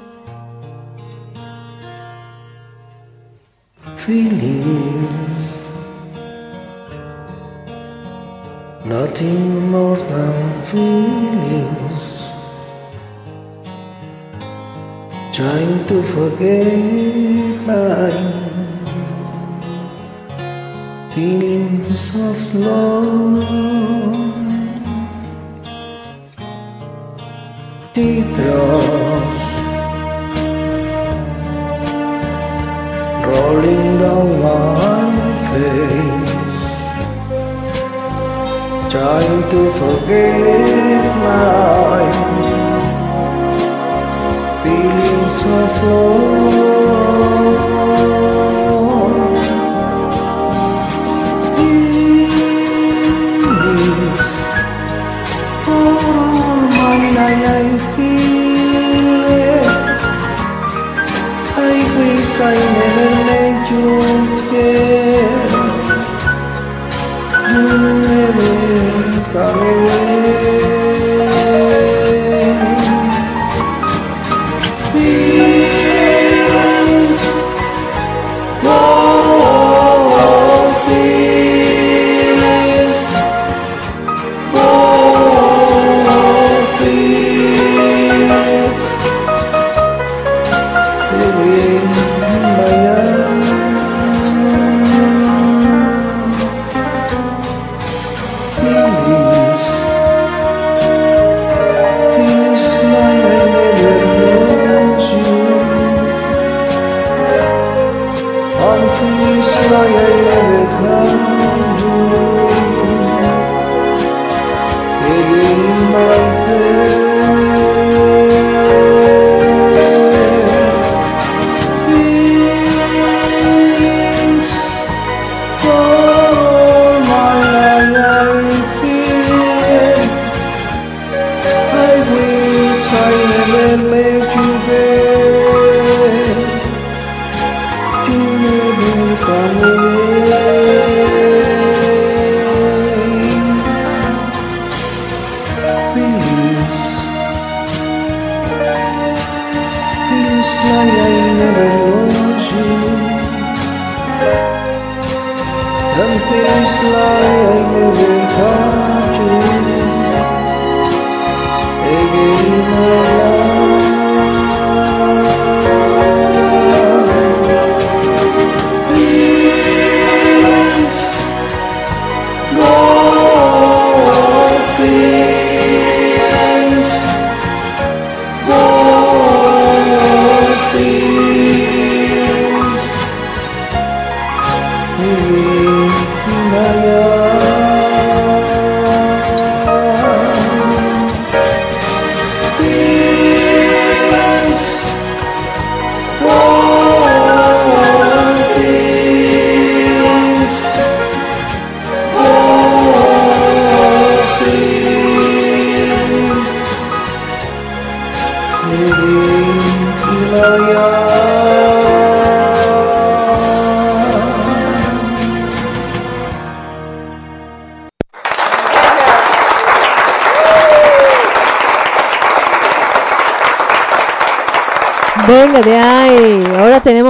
nothing more than feelings. Trying to forget my feelings of love. Teardrops rolling down my face. Trying to forget my feelings of love. Feelings all oh, my life, I feel it. I wish I never let you care. Come away.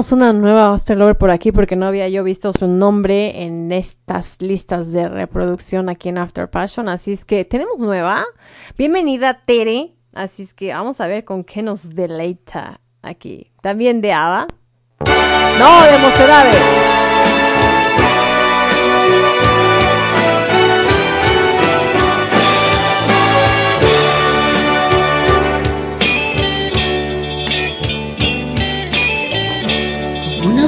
Tenemos una nueva After Lover por aquí porque no había yo visto su nombre en estas listas de reproducción aquí en After Passion. Así es que tenemos nueva. Bienvenida Tere. Así es que vamos a ver con qué nos deleita aquí. También de Ava. No, de Mocedades.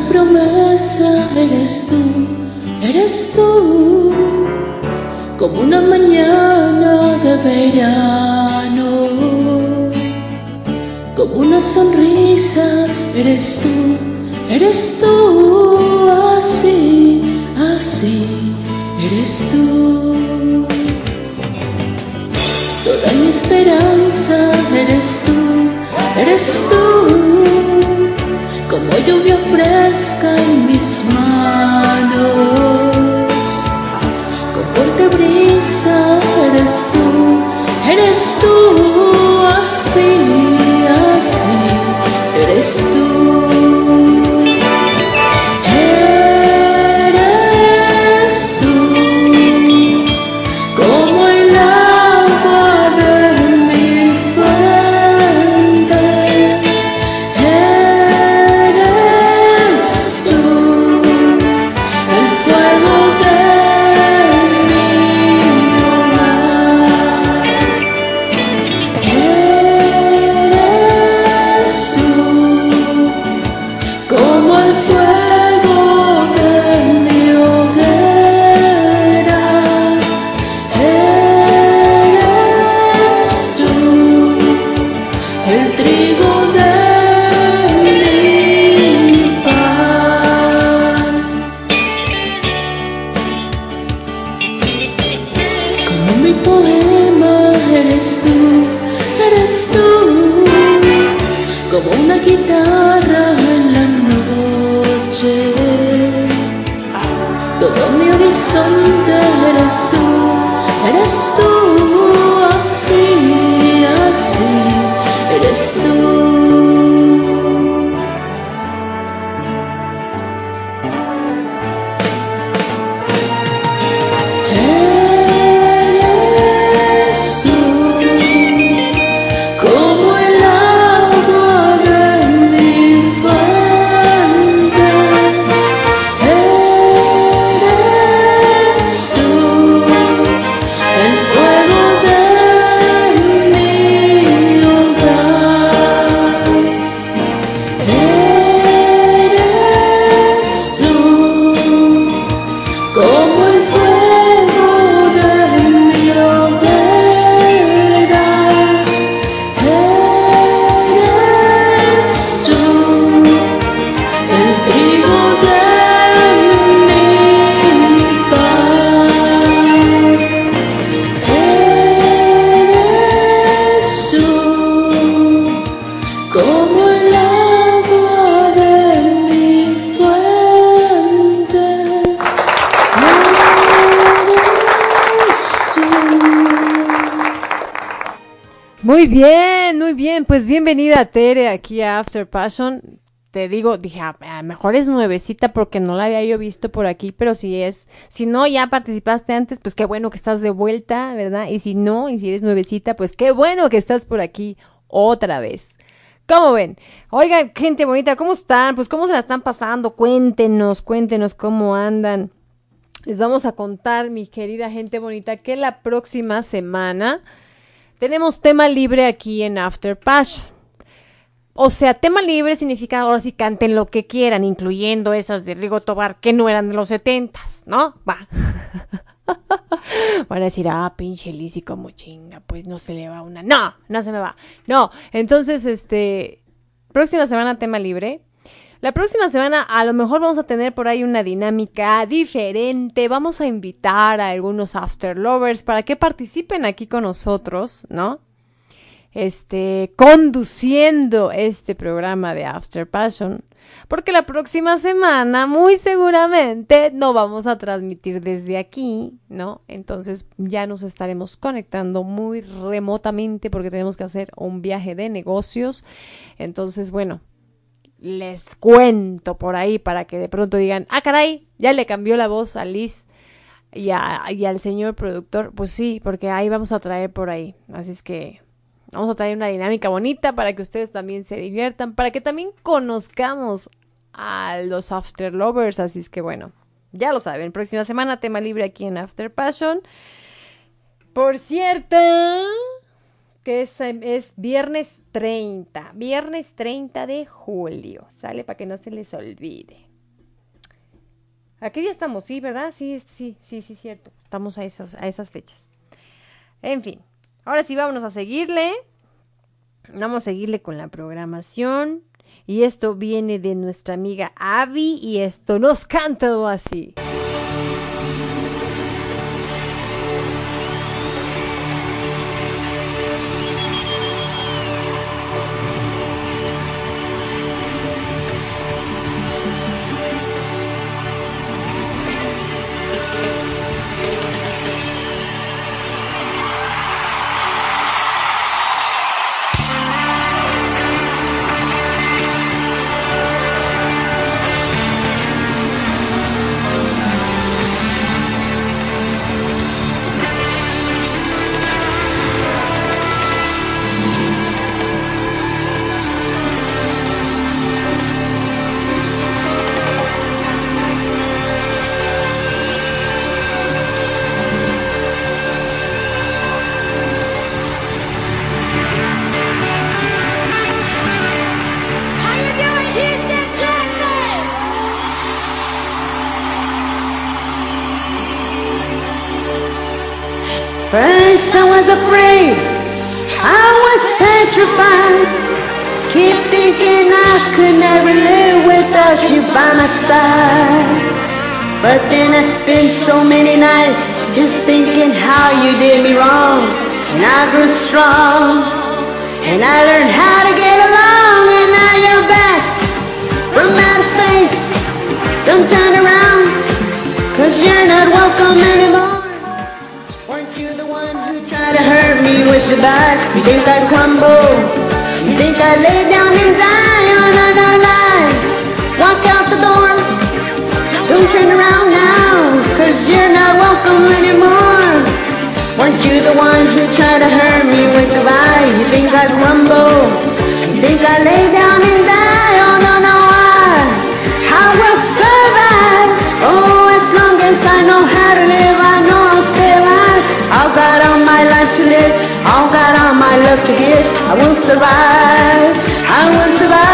Promesa eres tú, eres tú, como una mañana de verano, como una sonrisa eres tú, eres tú, así, así, eres tú. Toda mi esperanza eres tú, eres tú lluvia fresca en mis manos, con fuerte brisa eres tú, eres tú, Bienvenida Tere aquí a After Passion. Te digo, dije, a, a mejor es nuevecita porque no la había yo visto por aquí, pero si es, si no ya participaste antes, pues qué bueno que estás de vuelta, ¿verdad? Y si no, y si eres nuevecita, pues qué bueno que estás por aquí otra vez. ¿Cómo ven? Oigan, gente bonita, ¿cómo están? Pues cómo se la están pasando. Cuéntenos, cuéntenos cómo andan. Les vamos a contar, mi querida gente bonita, que la próxima semana tenemos tema libre aquí en After Passion. O sea, tema libre significa ahora sí canten lo que quieran, incluyendo esas de Rigo Tobar que no eran de los setentas, ¿no? Va. Van a decir, ah, pinche Lizzy, como chinga, pues no se le va una. No, no se me va. No, entonces, este, próxima semana tema libre. La próxima semana a lo mejor vamos a tener por ahí una dinámica diferente. Vamos a invitar a algunos after lovers para que participen aquí con nosotros, ¿no? Este, conduciendo este programa de After Passion. Porque la próxima semana, muy seguramente, no vamos a transmitir desde aquí, ¿no? Entonces ya nos estaremos conectando muy remotamente porque tenemos que hacer un viaje de negocios. Entonces, bueno, les cuento por ahí para que de pronto digan, ah, caray, ya le cambió la voz a Liz y, y al señor productor. Pues sí, porque ahí vamos a traer por ahí. Así es que vamos a traer una dinámica bonita para que ustedes también se diviertan, para que también conozcamos a los After Lovers. Así es que bueno, ya lo saben, próxima semana tema libre aquí en After Passion. Por cierto, que es, es viernes 30, viernes 30 de julio, ¿sale? Para que no se les olvide. ¿A qué día estamos? Sí, ¿verdad? Sí, sí, sí, sí, cierto. Estamos a, a esas fechas. En fin, ahora sí vámonos a seguirle. Vamos a seguirle con la programación. Y esto viene de nuestra amiga Abby y esto nos canta así. But then I spent so many nights just thinking how you did me wrong. And I grew strong, and I learned how to get along. And now you're back from outer space. Don't turn around, cause you're not welcome anymore. Weren't you the one who tried to hurt me with the back? You think I'd crumble? You think I'd lay down and die? try to hurt me with goodbye You think I crumble? You think I lay down and die? Oh, no, no, I, I will survive. Oh, as long as I know how to live I know I'll stay alive. I've got all my life to live. I've got all my love to give. I will survive. I will survive.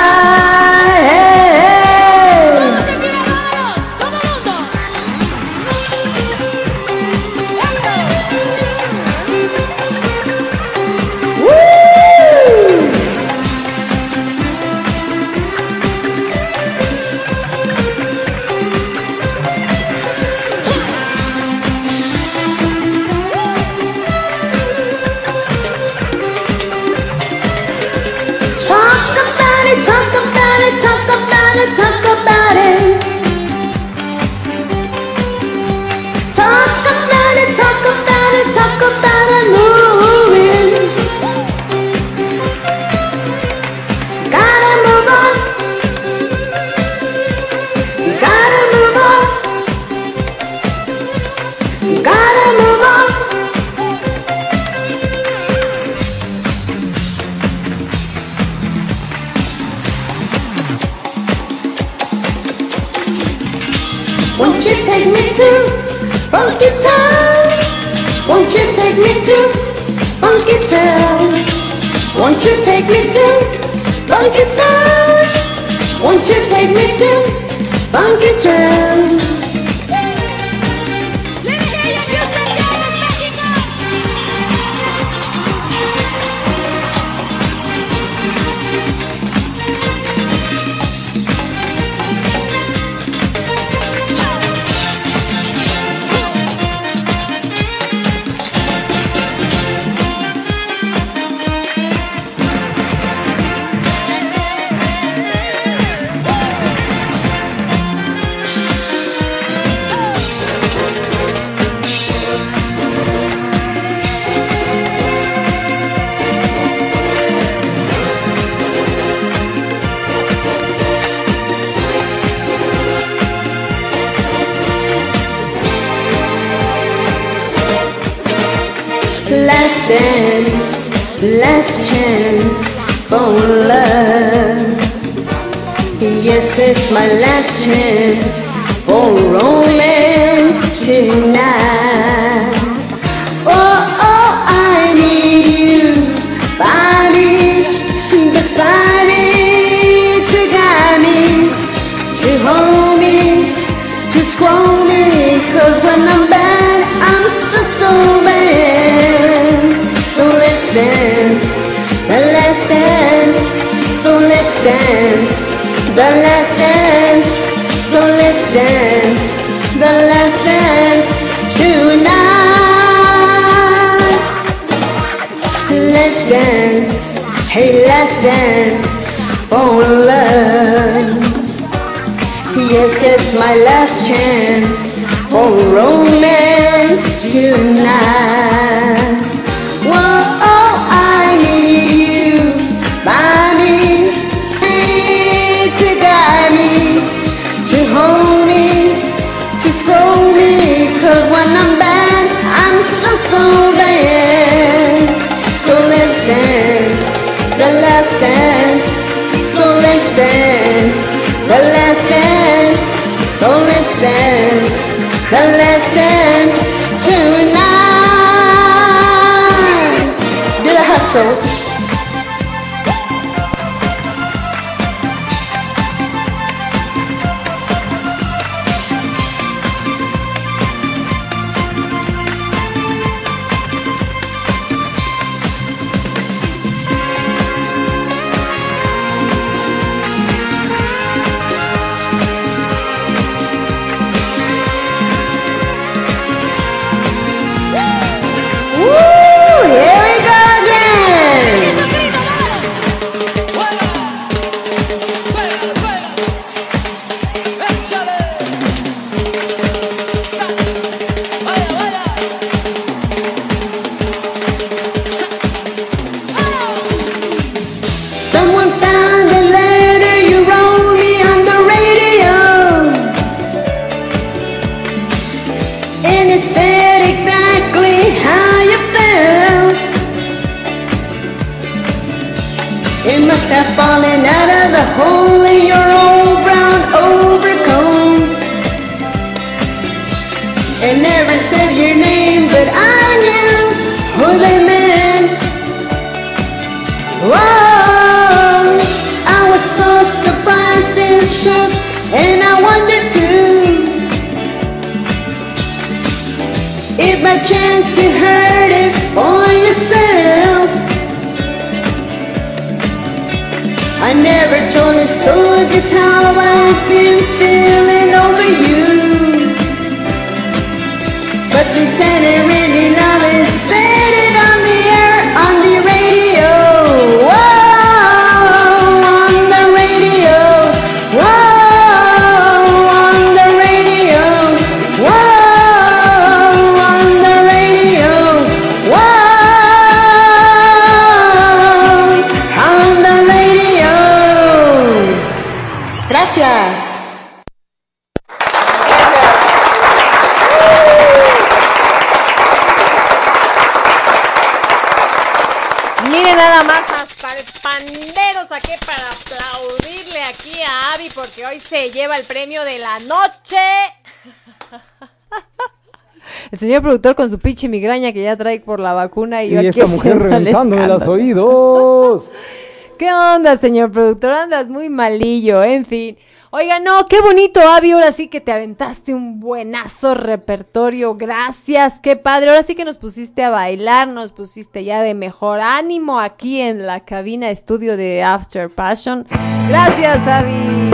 Productor con su pinche migraña que ya trae por la vacuna y, Y yo aquí esta mujer haciendo el reventándome los oídos. ¿Qué onda, señor productor? Andas muy malillo, en fin. Oiga, no, qué bonito, Avi. Ahora sí que te aventaste un buenazo repertorio. Gracias, qué padre. Ahora sí que nos pusiste a bailar, nos pusiste ya de mejor ánimo aquí en la cabina estudio de After Passion. Gracias, Avi.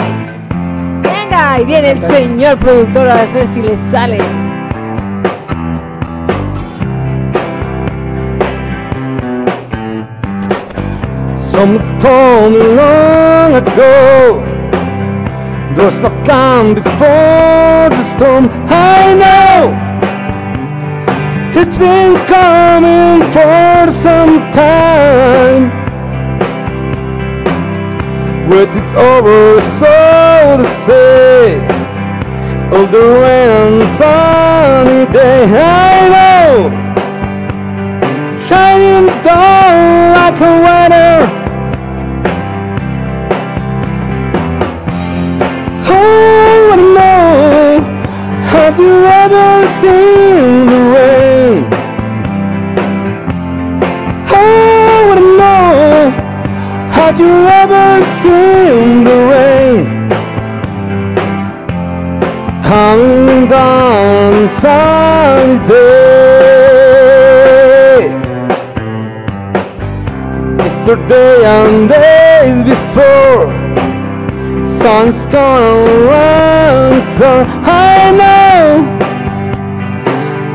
Venga, y viene el señor productor a ver si le sale. Someone told me long ago. There's no calm before the storm I know It's been coming for some time. But it's over so to say All the rain sunny day I know. Shining down like a weather. Have you ever seen the rain? Coming down sunny day. Yesterday and days before Sun's gonna run so I know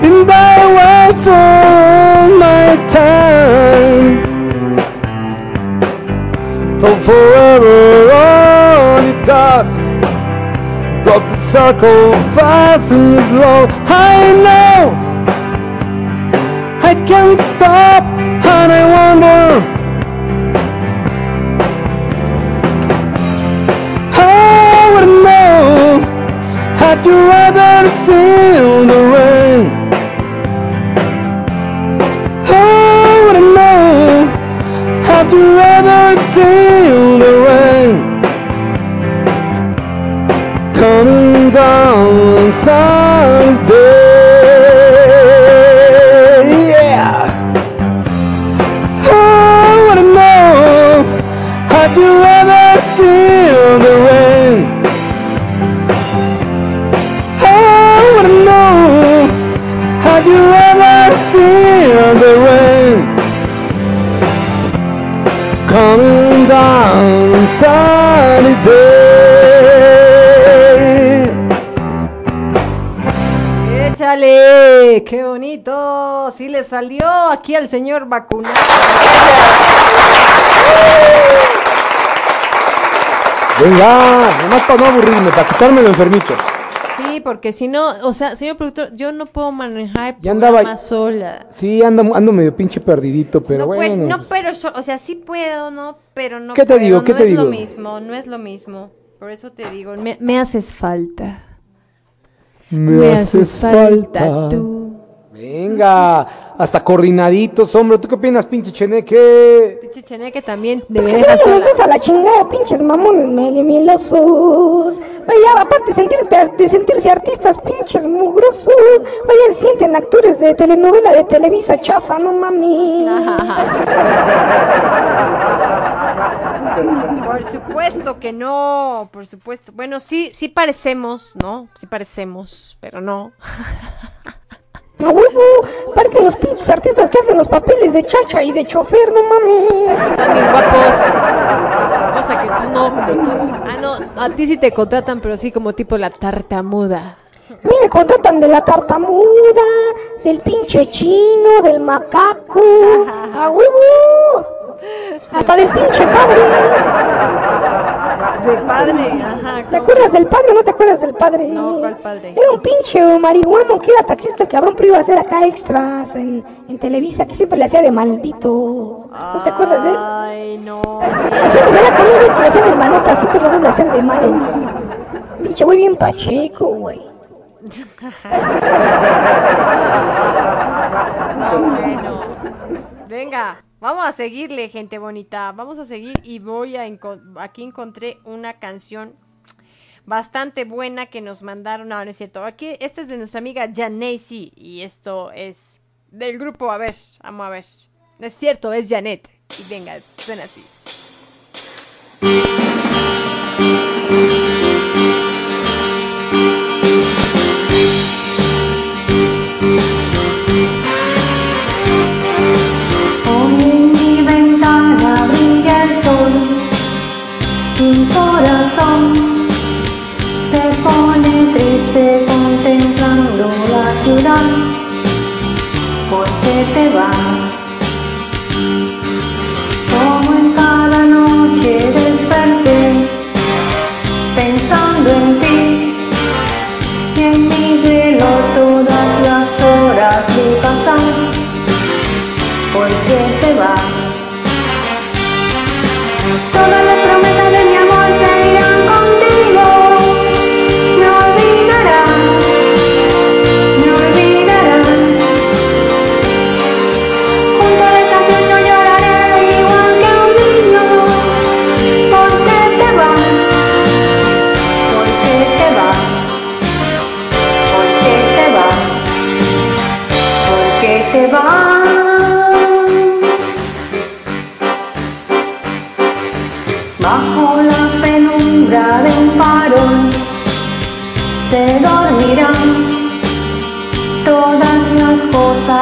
And I wait for my time Till forever on it goes But the circle fast and slow I know. I can't stop and I wonder. I would know. Had you ever seen the I sailed away. Coming down Qué bonito. Sí le salió aquí al señor vacunado. Venga, nomás para no aburrirme, para quitarme lo enfermito. Sí, porque si no, o sea, señor productor, yo no puedo manejar Ya andaba- sola. Sí, ando, ando medio pinche perdidito, pero no, bueno. no, pues, pero yo, o sea, sí puedo, ¿no? Pero no ¿Qué te puedo, digo? ¿Qué no te es lo digo? mismo, no es lo mismo. Por eso te digo, me, me haces falta. me, haces falta. tú. Venga, hasta coordinaditos, hombre. ¿Tú qué opinas, pinche cheneque? Pinche Cheneque también Pues debe que se vayan los dos a la chingada, pinches mamones medio mielosos. Vaya, aparte de, sentir- de sentirse artistas, pinches mugrosos. Vaya, se sienten actores de telenovela de Televisa chafa, no mami. Por supuesto que no, por supuesto. Bueno, sí, sí parecemos, ¿no? Sí parecemos, pero no. A huevo, parecen los pinches artistas que hacen los papeles de chacha y de chofer, no mames. Están bien guapos. Cosa que tú no, como tú. Ah, no, a ti sí te contratan, pero sí como tipo la tartamuda. A mí me contratan de la tartamuda, del pinche chino, del macaco. A huevo. Hasta del pinche padre. De padre, ajá. ¿Te acuerdas del padre o no te acuerdas del padre? No, ¿cuál padre? Era un pinche marihuano que era taxista, cabrón, pero iba a hacer acá extras en, en Televisa, que siempre le hacía de maldito. ¿No te acuerdas de él? Ay, no. Siempre salía con y que le hacían de manotas, siempre los le hacían de malos. Pinche güey bien pacheco, güey. No, bueno. Venga, vamos a seguirle, gente bonita. Vamos a seguir y voy a aquí encontré una canción bastante buena que nos mandaron. No, no es cierto. Aquí esta es de nuestra amiga Janacy y esto es del grupo. A ver, vamos a ver. No es cierto, es Janet. Y venga, suena así. Porque te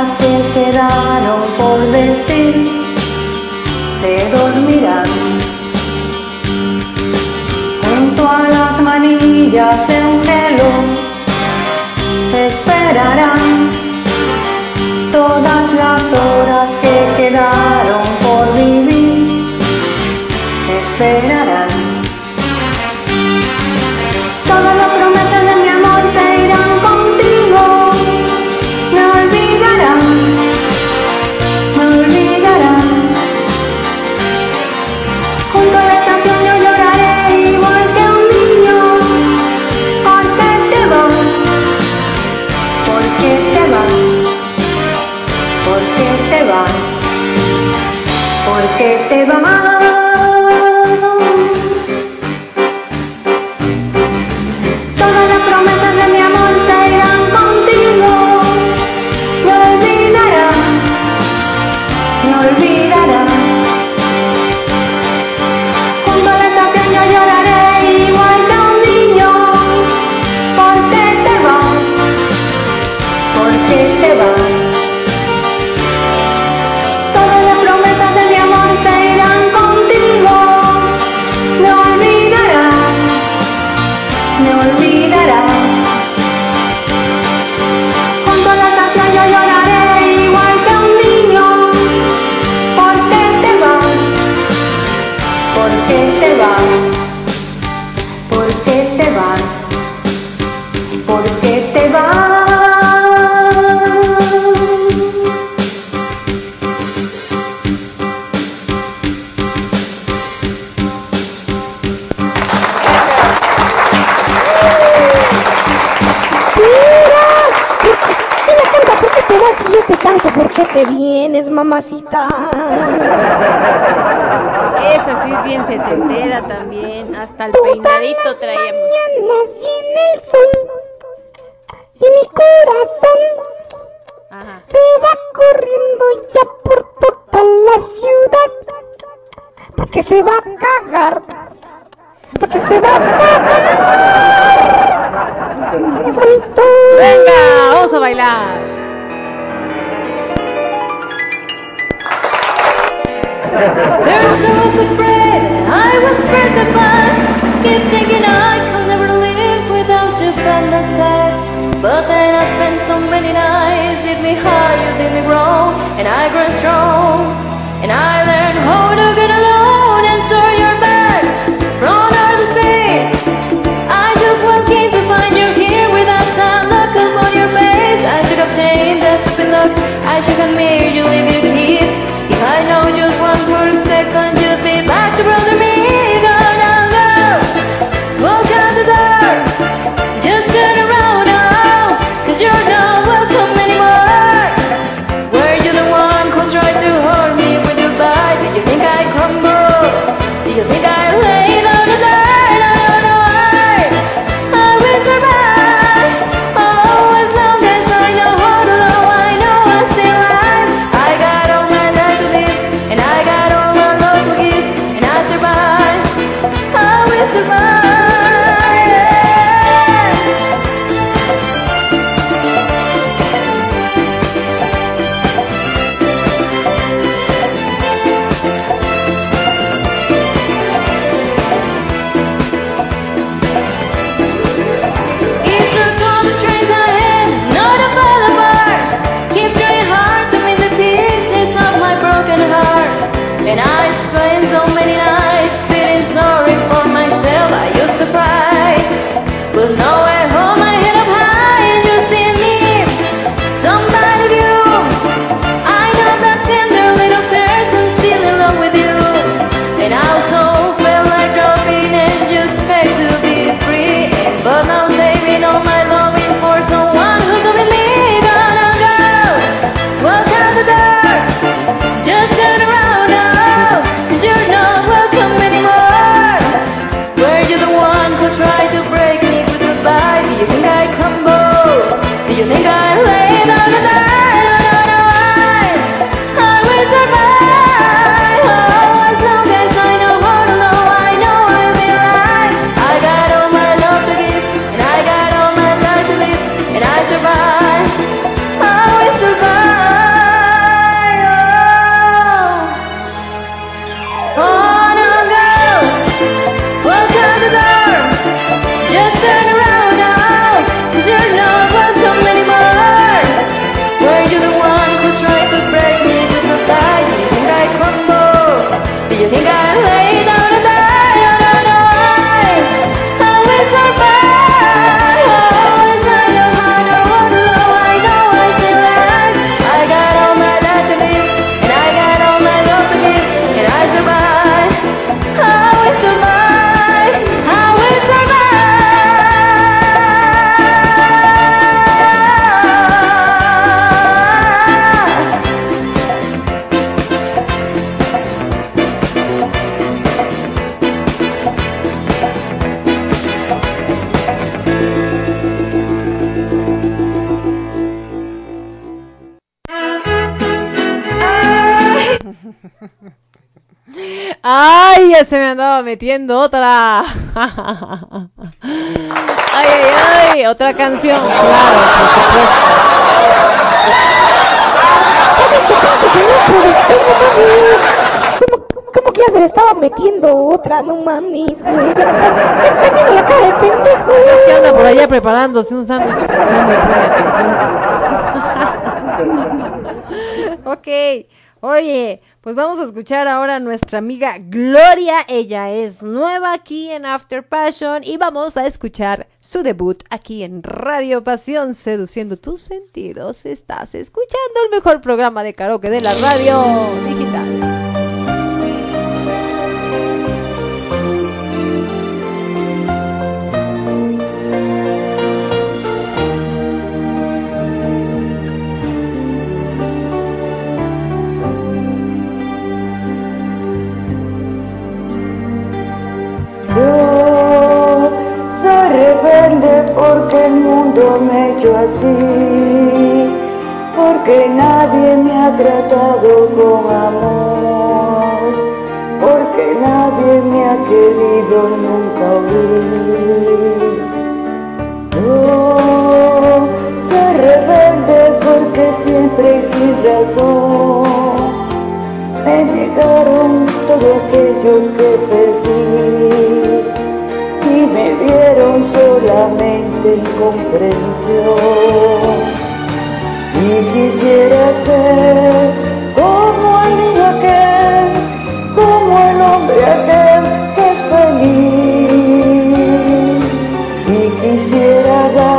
cosas que estaba metiendo otra. ay, ay, ay, otra canción. Claro, por supuesto. ¿Cómo, cómo que ya se le estaba metiendo otra? No mames, güey. Está viendo la cara de pendejo. Pues es que anda por allá preparándose un sándwich. Pues no me pone atención. ok. Oye, pues vamos a escuchar ahora a nuestra amiga Gloria. Ella es nueva aquí en After Passion y vamos a escuchar su debut aquí en Radio Pasión, seduciendo tus sentidos. Estás escuchando el mejor programa de karaoke de la radio digital. Hecho así, porque nadie me ha tratado con amor, porque nadie me ha querido nunca oír. Yo soy rebelde porque siempre y sin razón me negaron todo aquello que pedí y me dieron solamente incomprensión. Y quisiera ser como el niño aquel, como el hombre aquel que es feliz. Y quisiera dar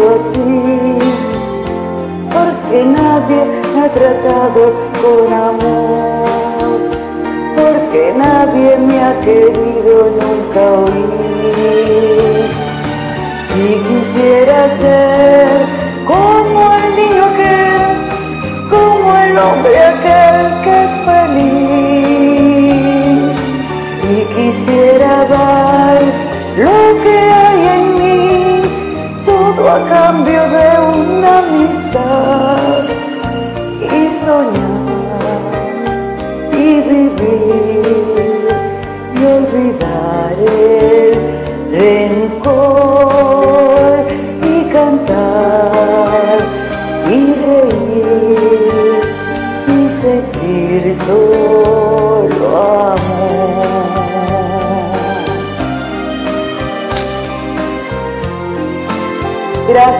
así porque nadie me ha tratado con amor, porque nadie me ha querido nunca oír. Y quisiera ser como el niño aquel, como el hombre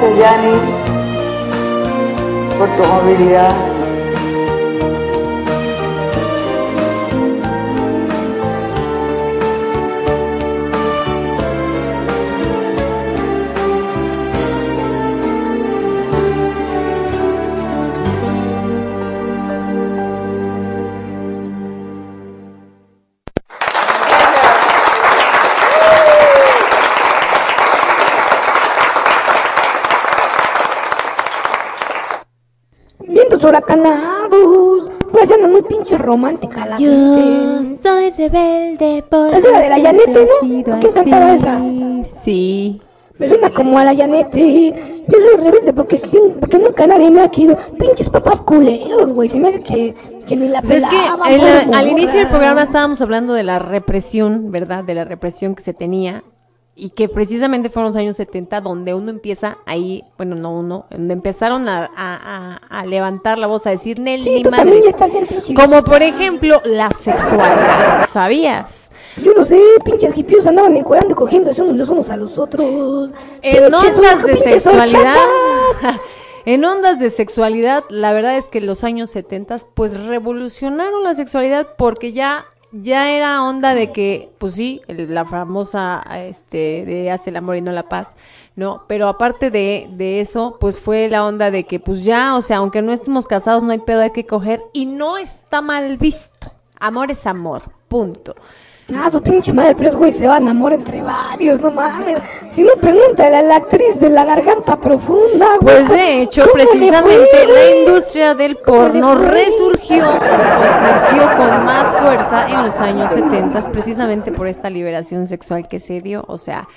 Gracias, Yanni, por tu movilidad. Vientos huracanados. Pues andan muy pinche romántica la gente. soy rebelde por Esa era de la Yanete, ¿no? ¿Quién cantaba esa? Sí. Me suena como a la Yanete. Yo soy rebelde porque, sí, porque nunca nadie me ha querido. Pinches papás culeros, güey. Se me hace que, que ni la Pues es que la- al inicio del programa estábamos hablando de la represión, ¿verdad? De la represión que se tenía y que precisamente fueron los años 70 donde uno empieza ahí, bueno, no uno, donde empezaron a, a- a- levantar la voz, a decir Nelly, Sí, ni tú también madres". ya estás bien pinche Como por ejemplo la sexualidad, ¿sabías? Yo no sé, pinches hippios andaban encuerando y cogiéndose unos los unos a los otros. En ondas de sexualidad, en ondas de sexualidad, la verdad es que los años 70 pues revolucionaron la sexualidad porque ya ya era onda de que pues sí, la famosa este de hace el amor y no la paz, ¿no? Pero aparte de, de eso, pues fue la onda de que pues ya, o sea, aunque no estemos casados, no hay pedo, hay que coger y no está mal visto. Amor es amor, punto. Ah, su pinche madre, pero es güey, se va a enamorar entre varios, no mames. Si no, pregúntale a la actriz de la garganta profunda, güey. Pues de hecho, ¿Cómo le precisamente la industria del ¿Cómo le porno resurgió, resurgió con más fuerza en los años 70, precisamente por esta liberación sexual que se dio, o sea,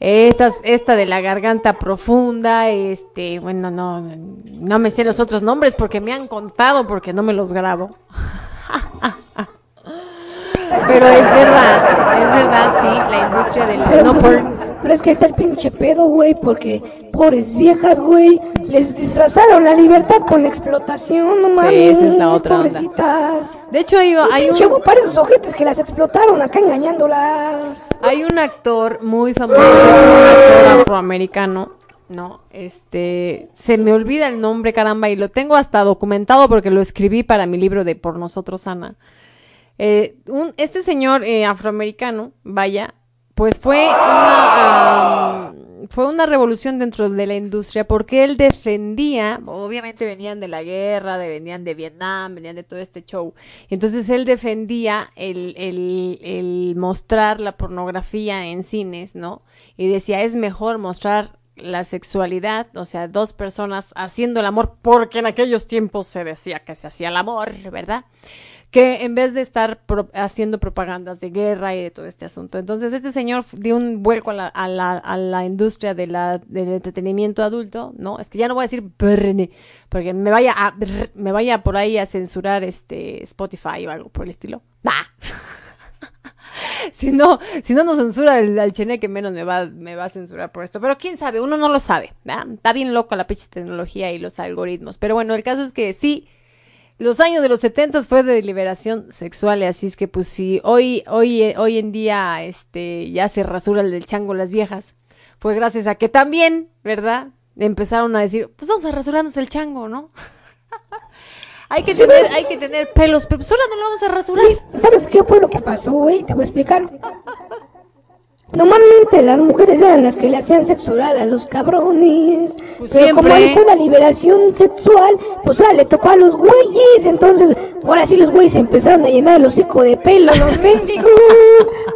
estas, esta de la garganta profunda, este, bueno, no, no me sé los otros nombres porque me han contado, porque no me los grabo. Pero es verdad, es verdad, sí, la industria del Pero, no pues, porn. pero es que está el pinche pedo, güey, porque pobres viejas, güey, les disfrazaron la libertad con la explotación, no mames. esa es la otra onda. pobrecitas. De hecho, hay, hay un... hubo varios ojetes que las explotaron acá engañándolas. Hay un actor muy famoso, un actor afroamericano, ¿no? Este, se me olvida el nombre, caramba, y lo tengo hasta documentado porque lo escribí para mi libro de Por Nosotros, Ana. Eh, un- este señor eh, afroamericano, vaya, pues fue una, fue una revolución dentro de la industria porque él defendía, obviamente venían de la guerra, de, venían de Vietnam, venían de todo este show. Entonces él defendía el, el, el mostrar la pornografía en cines, ¿no? Y decía, es mejor mostrar la sexualidad, o sea, dos personas haciendo el amor, porque en aquellos tiempos se decía que se hacía el amor, ¿verdad? Que en vez de estar pro- haciendo propagandas de guerra y de todo este asunto. Entonces, este señor dio un vuelco a la, a la, a la industria de la, del entretenimiento adulto, ¿no? Es que ya no voy a decir brr, porque me vaya a me vaya por ahí a censurar este Spotify o algo por el estilo. ¡Bah! si no, si no nos censura el, al cheneque, menos me va, me va a censurar por esto. Pero quién sabe, uno no lo sabe. ¿verdad? Está bien loco la pinche tecnología y los algoritmos. Pero bueno, el caso es que sí, los años de los 70 fue de liberación sexual, así es que pues si hoy, hoy, hoy en día este, ya se rasura el del chango las viejas, fue gracias a que también, ¿verdad? Empezaron a decir, pues vamos a rasurarnos el chango, ¿no? hay que tener, hay que tener pelos, pero pues ahora no lo vamos a rasurar. ¿Sabes qué fue lo que pasó, güey? Te voy a explicar. Normalmente las mujeres eran las que le hacían sexo oral a los cabrones. Pues pero como siempre. ahí fue la liberación sexual, pues ahora le tocó a los güeyes. Entonces, ahora sí los güeyes empezaron a llenar el hocico de pelo, los mendigos.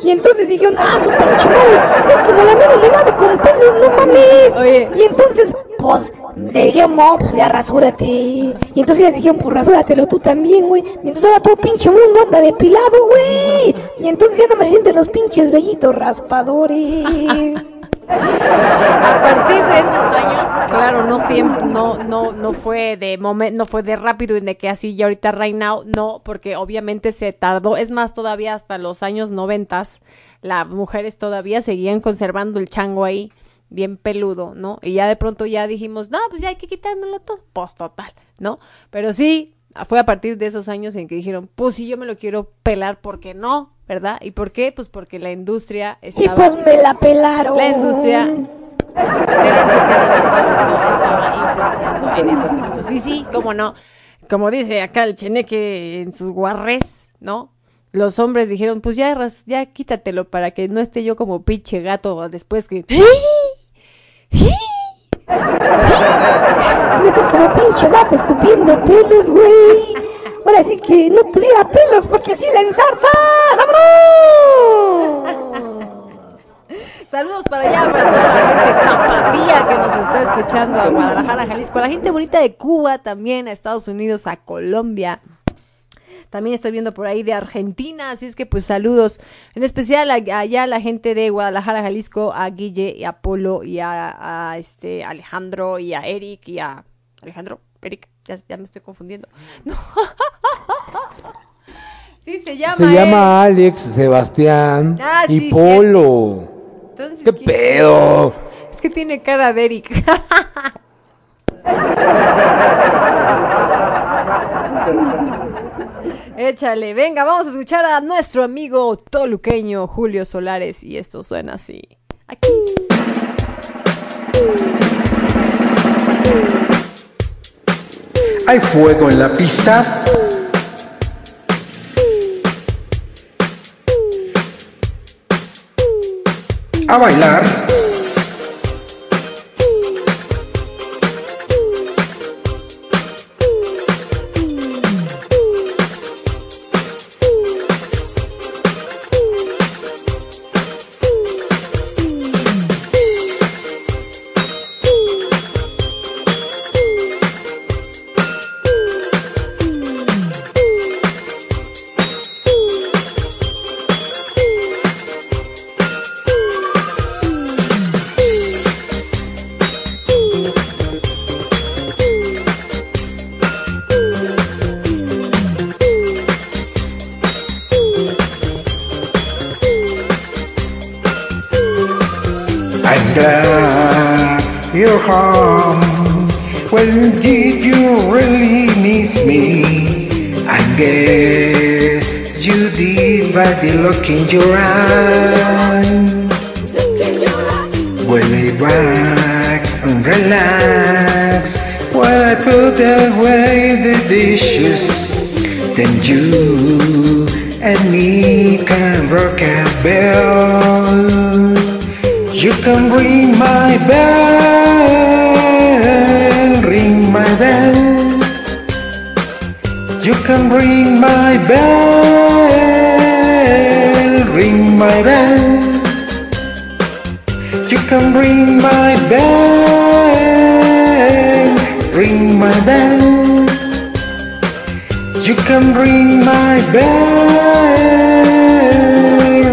Y entonces dijeron, ah, su pinche madre, es como la mera legado con pelos, no mames. Y entonces, pues, le dijeron, no, pues ya rasúrate. Y entonces les dijeron, pues rasúratelo tú también, güey. Y entonces ahora todo pinche mundo anda depilado, güey. Y entonces ya no me sienten los pinches vellitos a partir de esos años, claro, no siempre, no, no, no fue de momento, no fue de rápido y de que así ya ahorita right now, no, porque obviamente se tardó, es más, todavía hasta los años noventas, las mujeres todavía seguían conservando el chango ahí, bien peludo, ¿no? Y ya de pronto ya dijimos, no, pues ya hay que quitárnoslo todo, pues total, ¿no? Pero sí, fue a partir de esos años en que dijeron, pues si yo me lo quiero pelar, ¿por qué no? ¿Verdad? ¿Y por qué? Pues porque la industria Y estaba... pues me la pelaron. La industria del entretenimiento no estaba influenciando en esas cosas. Y sí, cómo no, como dice acá el cheneque en sus guarres, ¿no? Los hombres dijeron, pues ya, ya quítatelo para que no esté yo como pinche gato después que... No estás como pinche gato escupiendo pelos, güey. Ahora sí que no tuviera pelos porque así la ensarta. Saludos para allá, para toda la gente tapatía que nos está escuchando a Guadalajara, Jalisco, a la gente bonita de Cuba también, a Estados Unidos, a Colombia. También estoy viendo por ahí de Argentina, así es que pues saludos. En especial allá a la gente de Guadalajara, Jalisco, a Guille y a Polo y a, a, este Alejandro y a Eric y a Alejandro, Eric, ya, ya me estoy confundiendo. No. sí, se llama. Se eh. llama Alex, Sebastián Ah, y sí, Polo. Entonces, ¿Qué ¿quién- pedo? Es que tiene cara de Eric. Échale, venga, vamos a escuchar a nuestro amigo toluqueño Julio Solares y esto suena así. Aquí. Hay fuego en la pista. A bailar. Ring my bell. You can ring my bell,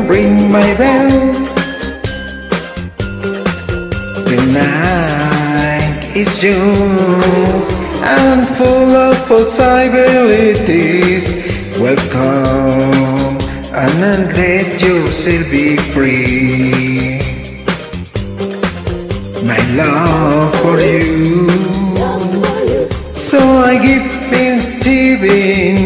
ring my bell. The night is young and full of possibilities. Welcome and then let yourself be free. My love for you. So I give in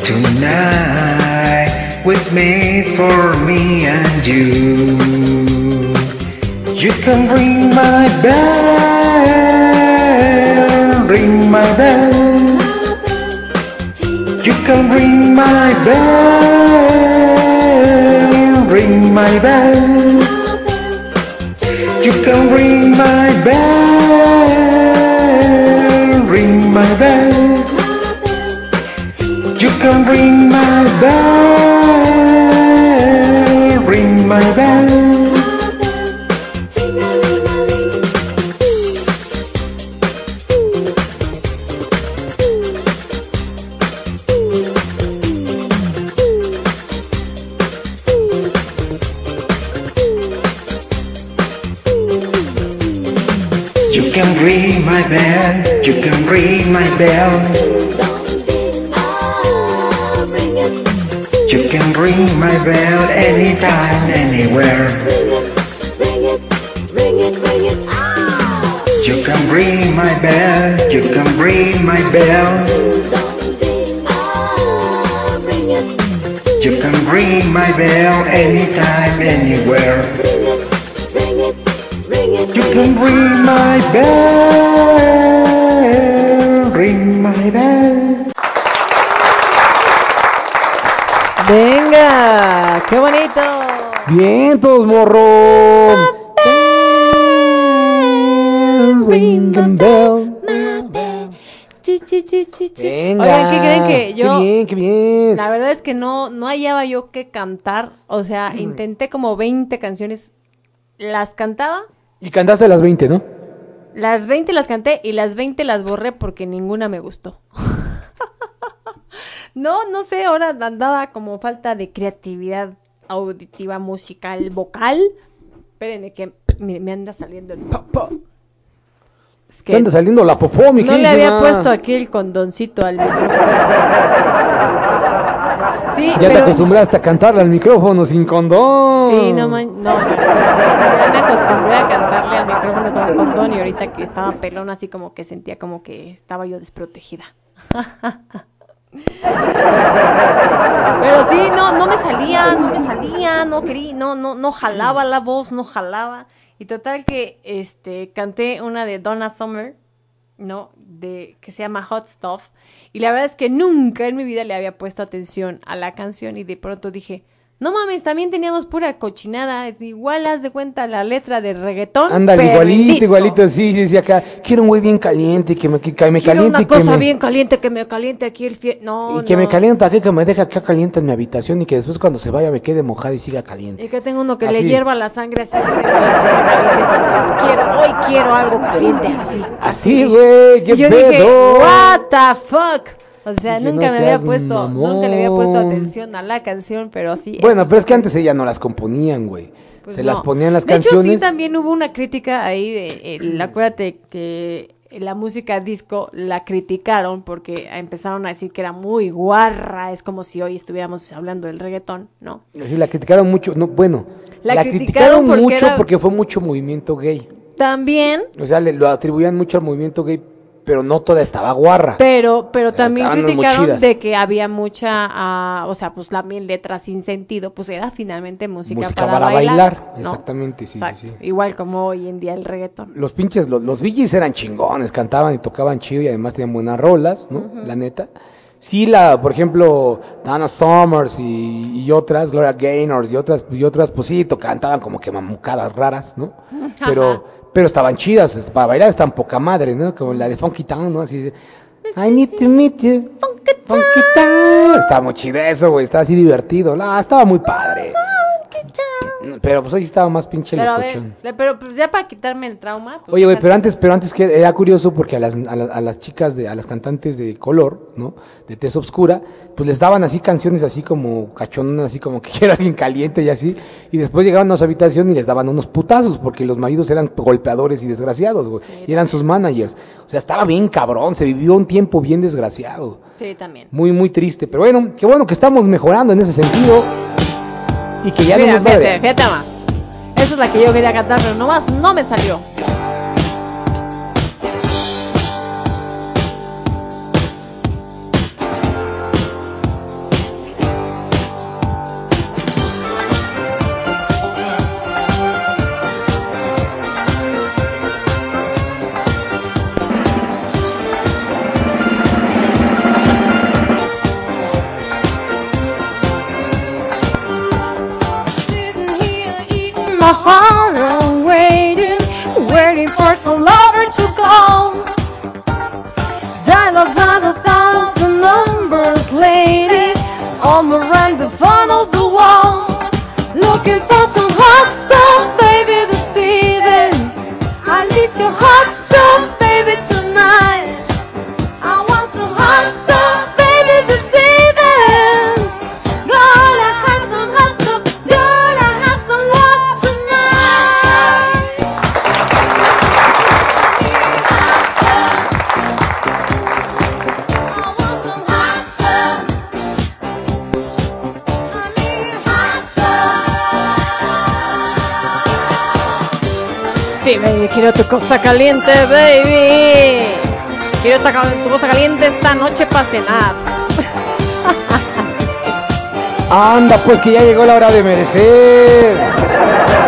tonight was made for me and you. You can ring my bell, ring my bell. You can ring my bell, ring my bell. You can ring my bell, ring my bell, ring my bell. You can ring my bell, you can ring my bell. Bell anytime, anywhere. Ring it, ring it, ring it, ah! You can ring my bell, you can ring my bell. You can ring my bell anytime, anywhere. You can ring my bell, Bien, todos morro. Ring and bell. Venga. Oigan, ¿qué creen que yo? Qué bien, qué bien. La verdad es que no, no hallaba yo qué cantar. O sea, Mm. intenté como 20 canciones. Las cantaba. Y cantaste las 20, ¿no? Las 20 las canté y las 20 las borré porque ninguna me gustó. no, no sé, ahora andaba como falta de creatividad auditiva, musical, vocal. Espérenme que me, me anda saliendo el popó. Es Te anda saliendo la popó, mi no le había puesto aquí el condoncito al micrófono. Sí, Ya te pero... acostumbraste a cantarle al micrófono sin condón. Sí, no man, no, no, no, ya me acostumbré a cantarle al micrófono con condón y ahorita que estaba pelón así como que sentía como que estaba yo desprotegida. Pero sí, no, no me salía, no me salía, no quería, no, no, no jalaba la voz, no jalaba. Y total que este canté una de Donna Summer, ¿no? De que se llama Hot Stuff. Y la verdad es que nunca en mi vida le había puesto atención a la canción y de pronto dije, no mames, también teníamos pura cochinada. Igual haz de cuenta la letra de reggaetón. Ándale, igualito, igualito, sí, sí, sí, acá. Quiero un güey bien caliente, que me, que, que me Quiero caliente una y que cosa me... bien caliente, que me caliente aquí el fie... No, Y que me no. calienta aquí, que me deja acá caliente en mi habitación y que después cuando se vaya me quede mojada y siga caliente. Y que tengo uno que Así. le hierva la sangre así que caliente quiero, hoy quiero algo caliente así. Así, güey, qué yo pedo. dije, what the fuck? O sea, Dije, nunca no me había puesto, mamón. nunca le había puesto atención a la canción, pero sí. Bueno, pero es que antes ella no las componían, güey. Pues se no. las ponían las de canciones. hecho, sí, también hubo una crítica ahí de, el- acuérdate que la música disco la criticaron porque empezaron a decir que era muy guarra, es como si hoy estuviéramos hablando del reggaetón, ¿no? Sí, la criticaron mucho, no, bueno, La la, criticaron criticaron, porque mucho era- porque fue mucho movimiento gay. También, O sea, le lo atribuían mucho al movimiento gay, pero no toda estaba guarra. pero, pero también estaban criticaron de que había mucha, ah, o sea, pues también letras sin sentido, pues era finalmente música, Música para, para bailar, bailar, ¿no? exactamente, sí, sí, Exacto. sí. Igual como hoy en día el reggaetón. Los pinches, los, los eran chingones, cantaban y tocaban chido y además tenían buenas rolas, ¿no? La neta. Sí, la, por ejemplo, Dana Summers y, y otras, Gloria Gaynor y otras, y otras, pues sí, cantaban como que mamucadas raras, ¿no? Pero, pero estaban chidas, para bailar estaban poca madre, ¿no? Como la de Funky Town, ¿no? Así de, I need to meet you. Funky Town. Estaba muy chido eso, güey, estaba así divertido. No, estaba muy padre. Pero pues hoy estaba más pinche Pero a ver, locochón. le- pero pues ya para quitarme el trauma. pues, Oye, güey, pero antes, pero antes que era curioso porque a las, a, las, a las chicas de, a las cantantes de color, ¿no? De tez oscura, pues les daban así canciones así como cachonas, así como que era alguien caliente y así, y después llegaban a su habitación y les daban unos putazos porque los maridos eran golpeadores y desgraciados, güey, y eran sus managers. O sea, estaba bien cabrón, se vivió un tiempo bien desgraciado. Sí, también. Muy, muy triste, pero bueno, qué bueno que estamos mejorando en ese sentido y que ya Mira, no fíjate más. Esa es la que yo quería cantar, pero nomás no me salió. Quiero tu cosa caliente, baby. Quiero tu cosa caliente esta noche para cenar. Anda, pues que ya llegó la hora de merecer.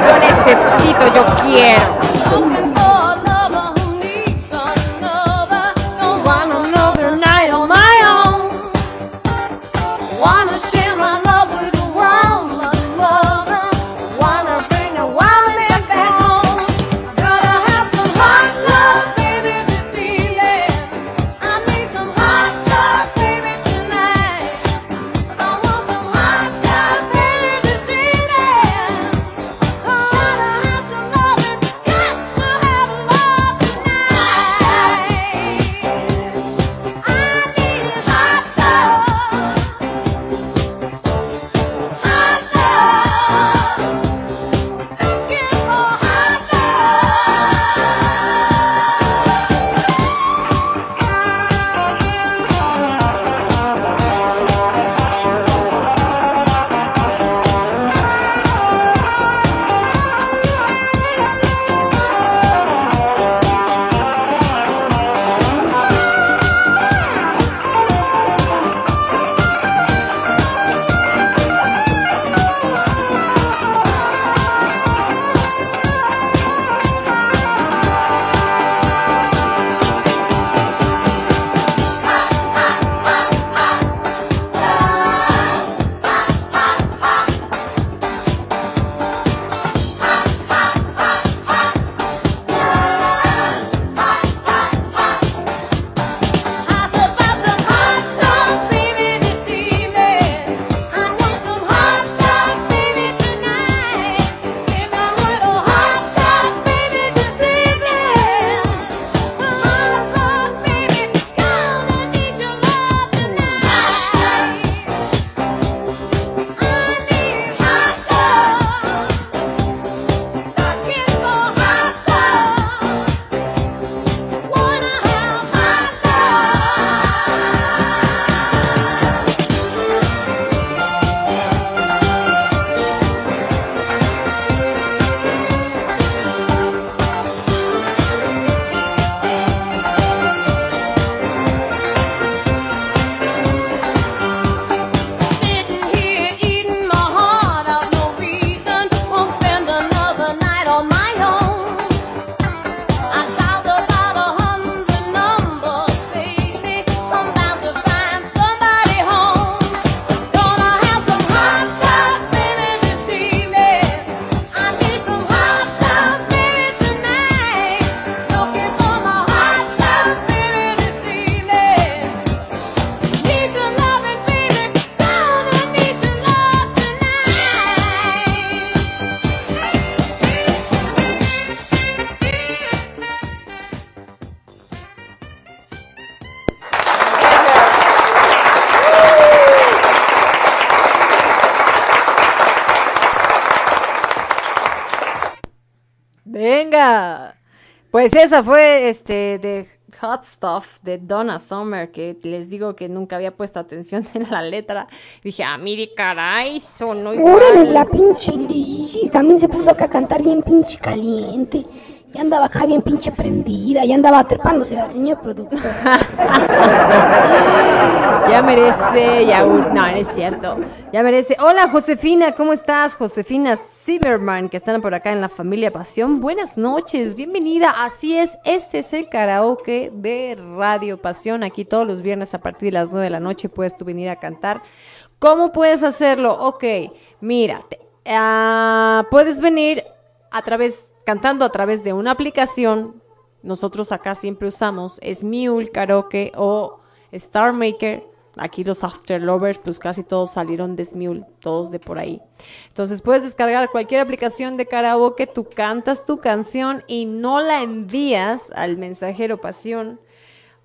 Yo necesito, yo quiero. Pues esa fue este de Hot Stuff de Donna Summer, que les digo que nunca había puesto atención en la letra. Dije, ah, mire, caray, sonó Órale, igual. la pinche Lisis también se puso acá a cantar bien pinche caliente. Y andaba acá bien pinche prendida. Y andaba trepándose al señor productor. Ya merece, ya, no, es cierto. Ya merece. Hola, Josefina, ¿cómo estás? Josefina Zimmerman, que están por acá en la familia Pasión. Buenas noches, bienvenida. Así es, este es el karaoke de Radio Pasión. Aquí todos los viernes a partir de las 9 de la noche puedes tú venir a cantar. ¿Cómo puedes hacerlo? Ok, mira, te- ah, puedes venir a través, cantando a través de una aplicación. Nosotros acá siempre usamos Smule, Karaoke o Star Maker. Aquí los After Lovers, pues casi todos salieron de Smule, todos de por ahí. Entonces puedes descargar cualquier aplicación de karaoke, tú cantas tu canción y no la envías al mensajero pasión,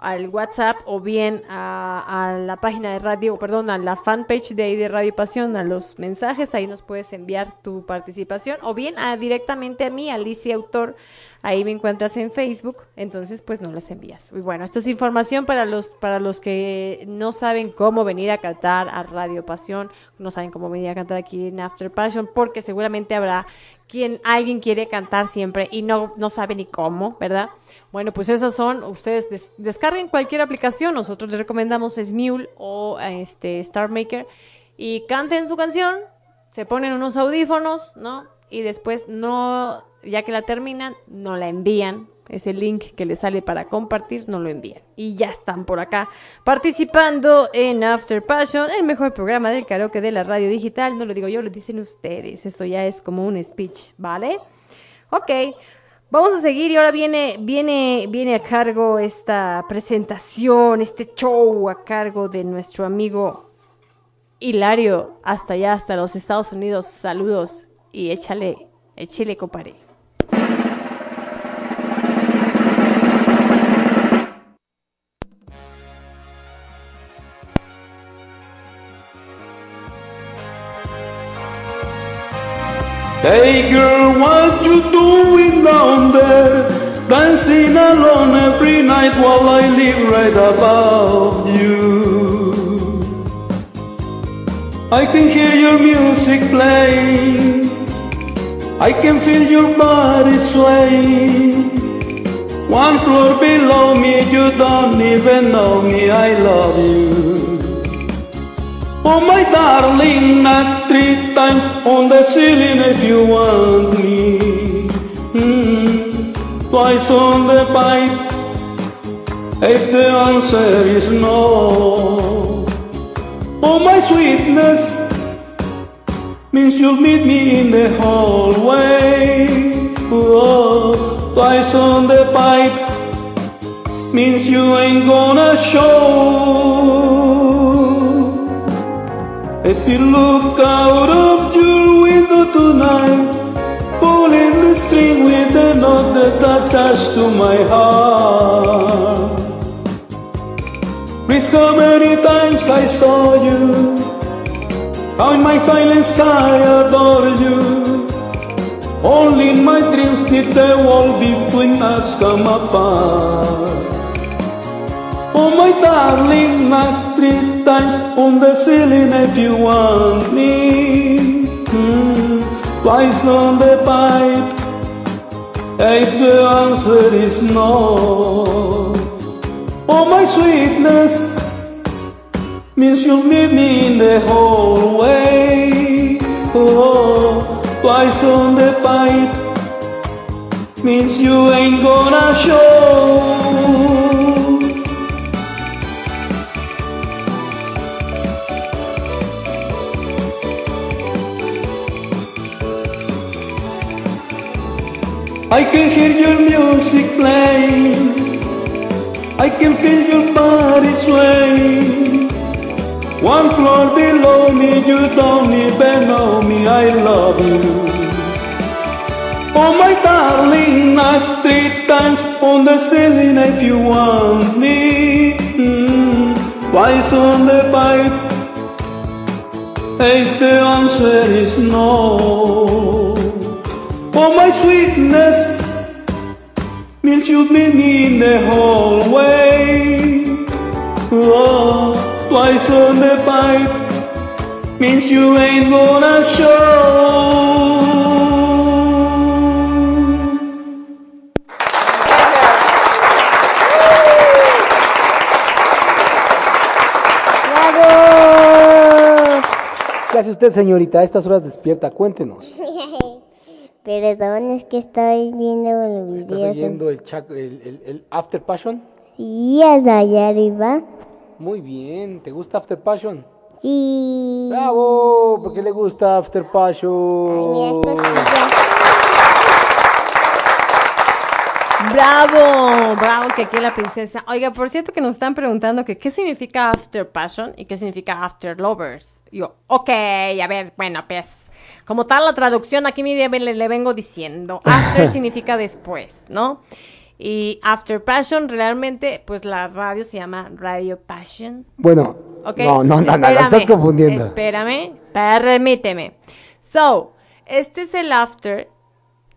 al WhatsApp o bien a, la página de radio, perdón, a la fanpage de de Radio Pasión, a los mensajes, ahí nos puedes enviar tu participación o bien a, directamente a mí, Alicia Autor, ahí me encuentras en Facebook, entonces pues no las envías. Y bueno, esto es información para los, para los que no saben cómo venir a cantar a Radio Pasión, no saben cómo venir a cantar aquí en After Passion, porque seguramente habrá quien alguien quiere cantar siempre y no, no sabe ni cómo, ¿verdad? Bueno, pues esas son, ustedes des- descarguen cualquier aplicación, nosotros les recomendamos Smule o este Star Maker y canten su canción, se ponen unos audífonos, ¿no? Y después no, ya que la terminan, no la envían, ese link que les sale para compartir, no lo envían. Y ya están por acá participando en After Passion, el mejor programa del karaoke de la radio digital. No lo digo yo, lo dicen ustedes. Eso ya es como un speech, ¿vale? Ok, vamos a seguir y ahora viene, viene, viene a cargo esta presentación, este show a cargo de nuestro amigo Hilario, hasta allá, hasta los Estados Unidos. Saludos y échale, échale, compadre. Hey girl, what you doing down there? Dancing alone every night while I live right above you. I can hear your music playing. I can feel your body swaying. One floor below me, you don't even know me. I love you. Oh my darling, three times on the ceiling if you want me. Mm, Twice on the pipe if the answer is no. Oh my sweetness means you'll meet me in the hallway. Oh, twice on the pipe means you ain't gonna show. If you look out of your window tonight, pulling the string with the knot that attached to my heart. Please how many times I saw you, how in my silence I adore you. Only in my dreams did the wall between us come apart. Oh my darling, knock three times on the ceiling if you want me. Hmm, Twice on the pipe if the answer is no. Oh my sweetness means you'll meet me in the hallway. Oh, twice on the pipe means you ain't gonna show. I can hear your music playing. I can feel your body swaying. One floor below me, you don't even know me. I love you. Oh my darling, knock three times on the ceiling if you want me. Mm-hmm. Twice on the pipe, if the answer is no. Oh my sweetness means you've been in the hallway. Oh, twice on the pipe means you ain't gonna show. ¡Bravo! ¿Qué hace usted, señorita? A estas horas despierta, cuéntenos. Perdón, es que estoy viendo el ¿Estás video. oyendo el, el, el- el After Passion? Sí, hasta allá arriba. Muy bien, ¿te gusta After Passion? Sí. ¡Bravo! ¿Por qué le gusta After Passion? Bravo, bravo que aquí la princesa. Oiga, por cierto que nos están preguntando que qué significa After Passion y qué significa After Lovers. Y Yo, ok, a ver, bueno, pues, como tal la traducción aquí mire, le, le vengo diciendo. After significa después, ¿no? Y After Passion, realmente, pues la radio se llama Radio Passion. Bueno, ¿ok? no, no, no, no, la estás Espérame, confundiendo. Espérame, permíteme. So, este es el after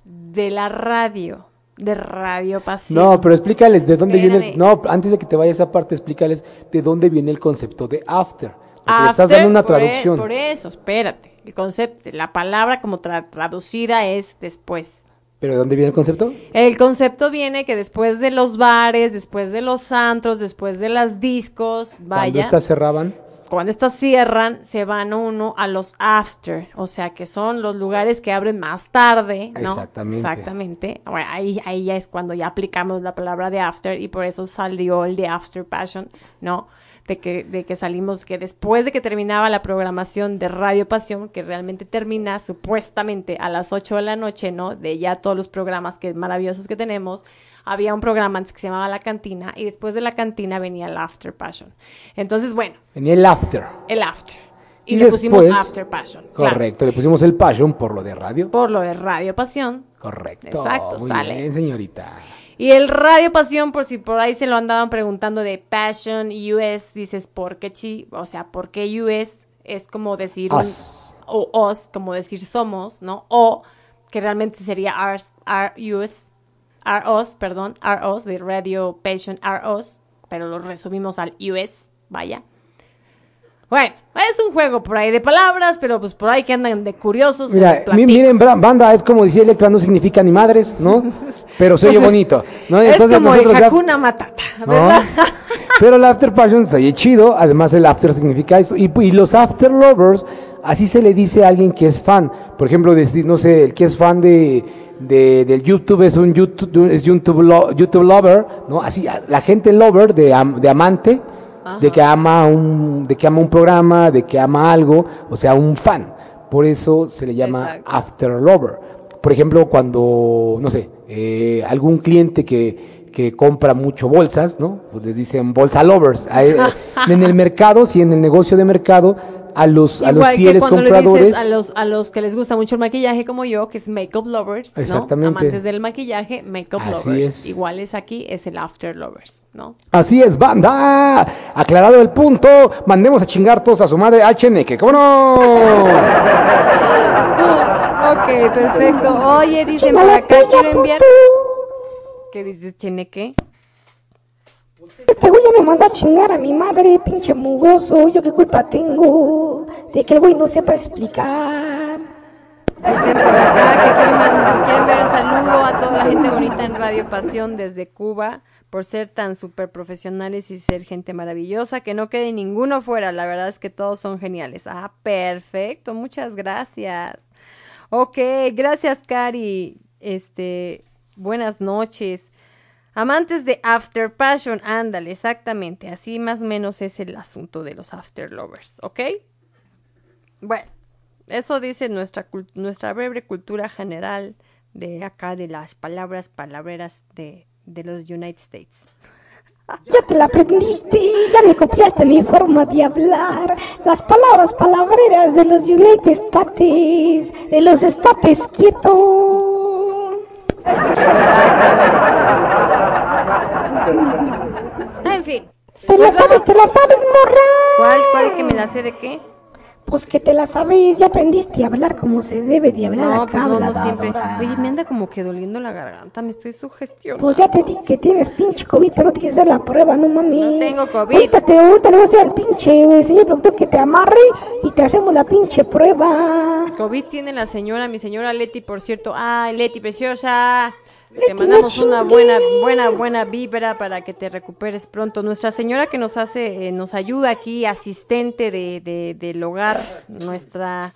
de la radio, de Radio Pasión. No, pero explícales de dónde viene. Espérame. No, antes de que te vayas a esa parte, explícales de dónde viene el concepto de after. Le estás After, dando una por e- traducción. Por, eso, espérate. El concepto, la palabra como tra- traducida es después. ¿Pero de dónde viene el concepto? El concepto viene que después de los bares, después de los antros, después de las discos, Cuando vaya, estas cerraban. cuando estas cierran, se van uno a los after, o sea que son los lugares que abren más tarde, ¿no? Exactamente. Exactamente. Bueno, ahí, ahí ya es cuando ya aplicamos la palabra de after y por eso salió el de after passion, ¿no? De que, de que salimos, que después de que terminaba la programación de Radio Pasión, que realmente termina supuestamente a las 8 de la noche, ¿no? De ya todos los programas que maravillosos que tenemos, había un programa antes que se llamaba La Cantina y después de La Cantina venía el After Passion. Entonces, bueno, Venía el after. el after. Y, Y le pusimos después- after passion. claro, Correcto, le pusimos el passion por lo de radio. por lo de Radio Pasión. Correcto. Exacto, Muy sale. bien, señorita. Y el Radio Pasión, por si por ahí se lo andaban preguntando de Passion US, dices, ¿por qué chi? O sea, ¿por qué US? Es como decir un- Us. o os, como decir somos, ¿no? O que realmente sería ours, our US, our us, perdón, our us, de Radio Passion, our us, pero lo resumimos al US, vaya. Bueno, es un juego por ahí de palabras, pero pues por ahí que andan de curiosos. Mira, miren, banda, es como decía Electra, no significa ni madres, ¿no? Pero se oye bonito, ¿no? es Entonces como el ya- Hakuna Matata, ¿no? ¿verdad? Pero el after passion se oye chido, además el after significa eso. Y, y los after lovers, así se le dice a alguien que es fan. Por ejemplo, decir, no sé, el que es fan de, de- del YouTube es un YouTube, es YouTube, lo- YouTube lover, ¿no? Así, la gente lover de, am- de amante, de que ama un, de que ama un programa, de que ama algo, o sea, un fan. Por eso se le llama after lover. Por ejemplo, cuando, no sé, eh, algún cliente que, que compra mucho bolsas, ¿no? Pues le dicen bolsa lovers. Eh, en el mercado, sí, en el negocio de mercado, a los, a los Igual que fieles cuando le compradores. dices a los, a los que les gusta mucho el maquillaje como yo, que es makeup lovers, ¿no? Exactamente. Amantes del maquillaje, makeup Así lovers. es. Igual es aquí, es el after lovers, ¿no? Así es, banda. Aclarado el punto, mandemos a chingar todos a su madre HNK. ¿Cómo no? Ok, perfecto. Oye, dicen por acá, quiero enviar... ¿Qué dices, Cheneque? Este güey ya me mandó a chingar a mi madre, pinche mugroso. Yo qué culpa tengo de que el güey no sepa explicar. Quieren, quieren enviar un saludo a toda la gente bonita en Radio Pasión desde Cuba por ser tan súper profesionales y ser gente maravillosa, que no quede ninguno fuera, la verdad es que todos son geniales. Ah, perfecto, muchas gracias. Ok, gracias Cari, este, buenas noches. Amantes de After Passion, ándale, exactamente, así más o menos es el asunto de los After Lovers, ¿ok? Bueno. Eso dice nuestra, nuestra breve cultura general de acá, de las palabras palabreras de, de los United States. Ya te la aprendiste, ya me copiaste mi forma de hablar. Las palabras palabreras de los United States, de los estates quietos. En fin. Te la Pues sabes, te la sabes, morra. ¿Cuál, cuál que me la sé de qué? Pues que te la sabes, ya aprendiste a hablar como se debe de hablar No, acá, pues no, no siempre. Oye, me anda como que doliendo la garganta, me estoy sugestionando. Pues ya te dije que tienes pinche COVID, pero no te quieres hacer la prueba, no mames. No tengo COVID. Ahorita, te, ahorita le voy a al pinche eh, señor productor que te amarre y te hacemos la pinche prueba. COVID tiene la señora, mi señora Leti, por cierto. Ay, Leti, preciosa. Te mandamos una buena, buena, buena vibra para que te recuperes pronto. Nuestra señora que nos hace, eh, nos ayuda aquí, asistente de, de- del hogar, nuestra,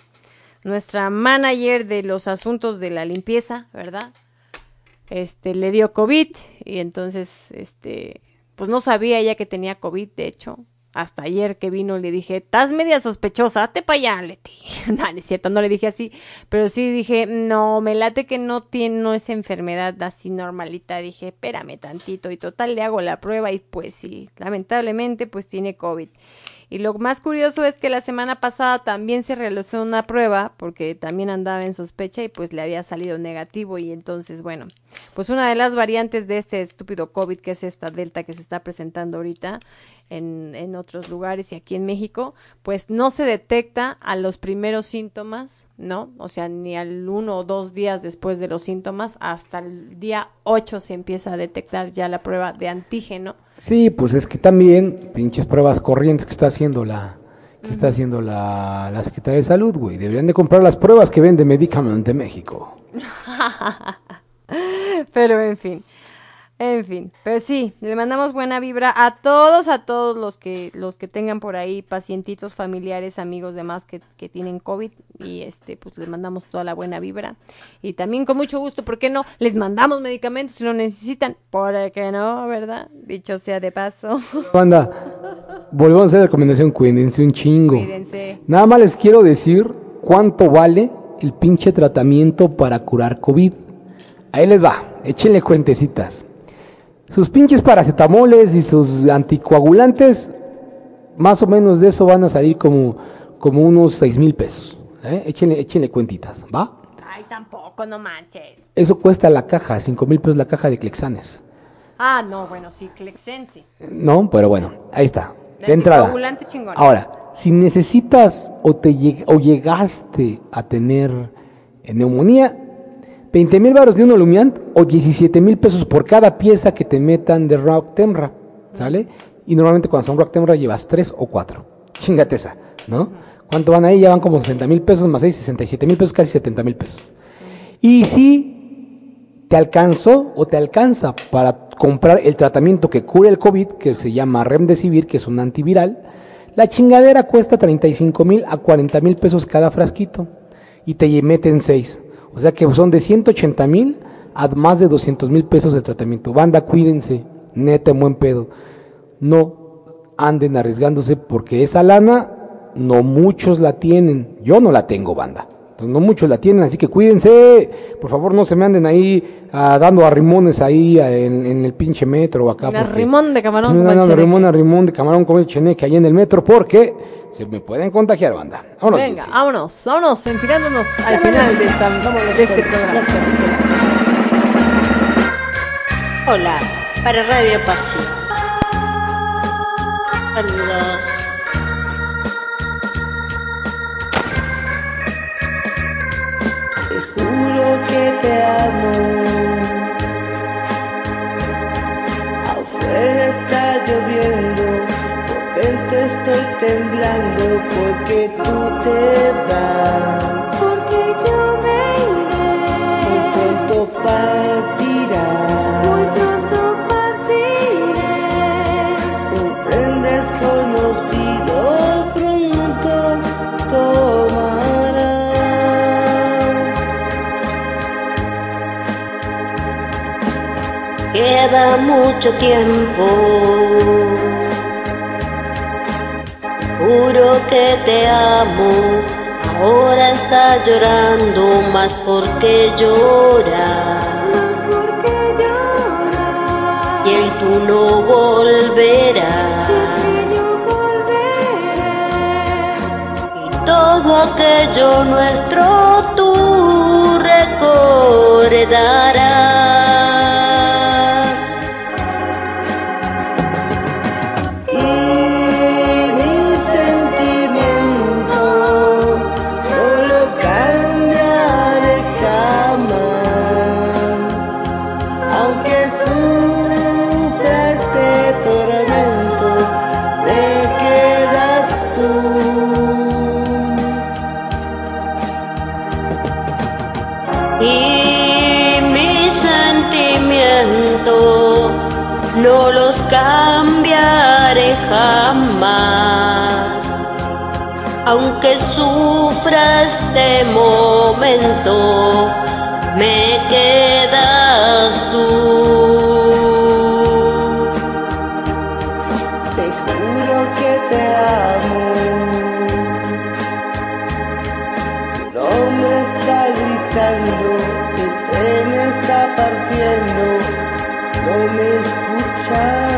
nuestra manager de los asuntos de la limpieza, ¿verdad? Este, le dio COVID y entonces, este, pues no sabía ella que tenía COVID, de hecho. Hasta ayer que vino le dije, estás media sospechosa, hazte para allá, Leti. no, es cierto, no le dije así, pero sí dije, no, me late que no tiene, no es enfermedad así normalita. Dije, espérame tantito y total le hago la prueba y pues sí, lamentablemente pues tiene COVID. Y lo más curioso es que la semana pasada también se realizó una prueba porque también andaba en sospecha y pues le había salido negativo y entonces bueno, pues una de las variantes de este estúpido COVID que es esta Delta que se está presentando ahorita en, en otros lugares y aquí en México, pues no se detecta a los primeros síntomas, ¿no? O sea, ni al uno o dos días después de los síntomas, hasta el día 8 se empieza a detectar ya la prueba de antígeno. Sí, pues es que también, pinches pruebas corrientes que está haciendo la que está haciendo la, la Secretaría de Salud, güey. Deberían de comprar las pruebas que vende Medicament de México. Pero en fin. En fin, pero sí, le mandamos buena vibra a todos, a todos los que los que tengan por ahí pacientitos, familiares, amigos, demás que, que tienen COVID y este pues les mandamos toda la buena vibra y también con mucho gusto, ¿por qué no? Les mandamos medicamentos si lo necesitan, ¿por qué no, verdad? Dicho sea de paso. Banda, volvemos a hacer recomendación, cuídense un chingo. Cuídense. Nada más les quiero decir cuánto vale el pinche tratamiento para curar COVID. Ahí les va, échenle cuentecitas. Sus pinches paracetamoles y sus anticoagulantes, más o menos de eso van a salir como, como unos seis mil pesos. ¿eh? Échenle, échenle cuentitas, ¿va? Ay, tampoco, no manches. Eso cuesta la caja, cinco mil pesos la caja de Clexanes. Ah, no, bueno, sí, Clexense. No, pero bueno, ahí está. De entrada. anticoagulante chingón. Ahora, si necesitas o, te lleg- o llegaste a tener neumonía, 20 mil baros de un Olumiant o 17 mil pesos por cada pieza que te metan de Rock Temra, ¿sale? Y normalmente cuando son Rock Temra llevas 3 o 4. Chingate esa, ¿no? ¿Cuánto van ahí? Ya van como 60 mil pesos más 6, 67 mil pesos, casi 70 mil pesos. Y si te alcanzó o te alcanza para comprar el tratamiento que cura el COVID, que se llama Remdesivir, que es un antiviral, la chingadera cuesta 35 mil a 40 mil pesos cada frasquito y te meten 6. O sea que son de 180 mil a más de 200 mil pesos de tratamiento. Banda, cuídense, neta, en buen pedo. No anden arriesgándose porque esa lana no muchos la tienen. Yo no la tengo, banda. Entonces, no muchos la tienen, así que cuídense. Por favor, no se me anden ahí ah, dando arrimones ahí ah, en, en el pinche metro o acá. La porque- rimón de camarón no, no, cheneque. rimón, a rimón de camarón como el cheneque ahí en el metro porque se me pueden contagiar, banda. Vámonos. Venga, vámonos, vámonos, enfilándonos al final de, esta, de este programa. Hola, para Radio Pacífico. Saludos. Que te amo. Afuera está lloviendo, por dentro estoy temblando porque tú te vas. Porque yo me iré. Muy pronto partirás. Mucho tiempo. Juro que te amo. Ahora está llorando más porque llora. Y él tú no volverás. Y todo aquello nuestro tú recordarás. Este momento, me quedas tú. Te juro que te amo. El hombre está gritando, el tren está partiendo, no me escuchará.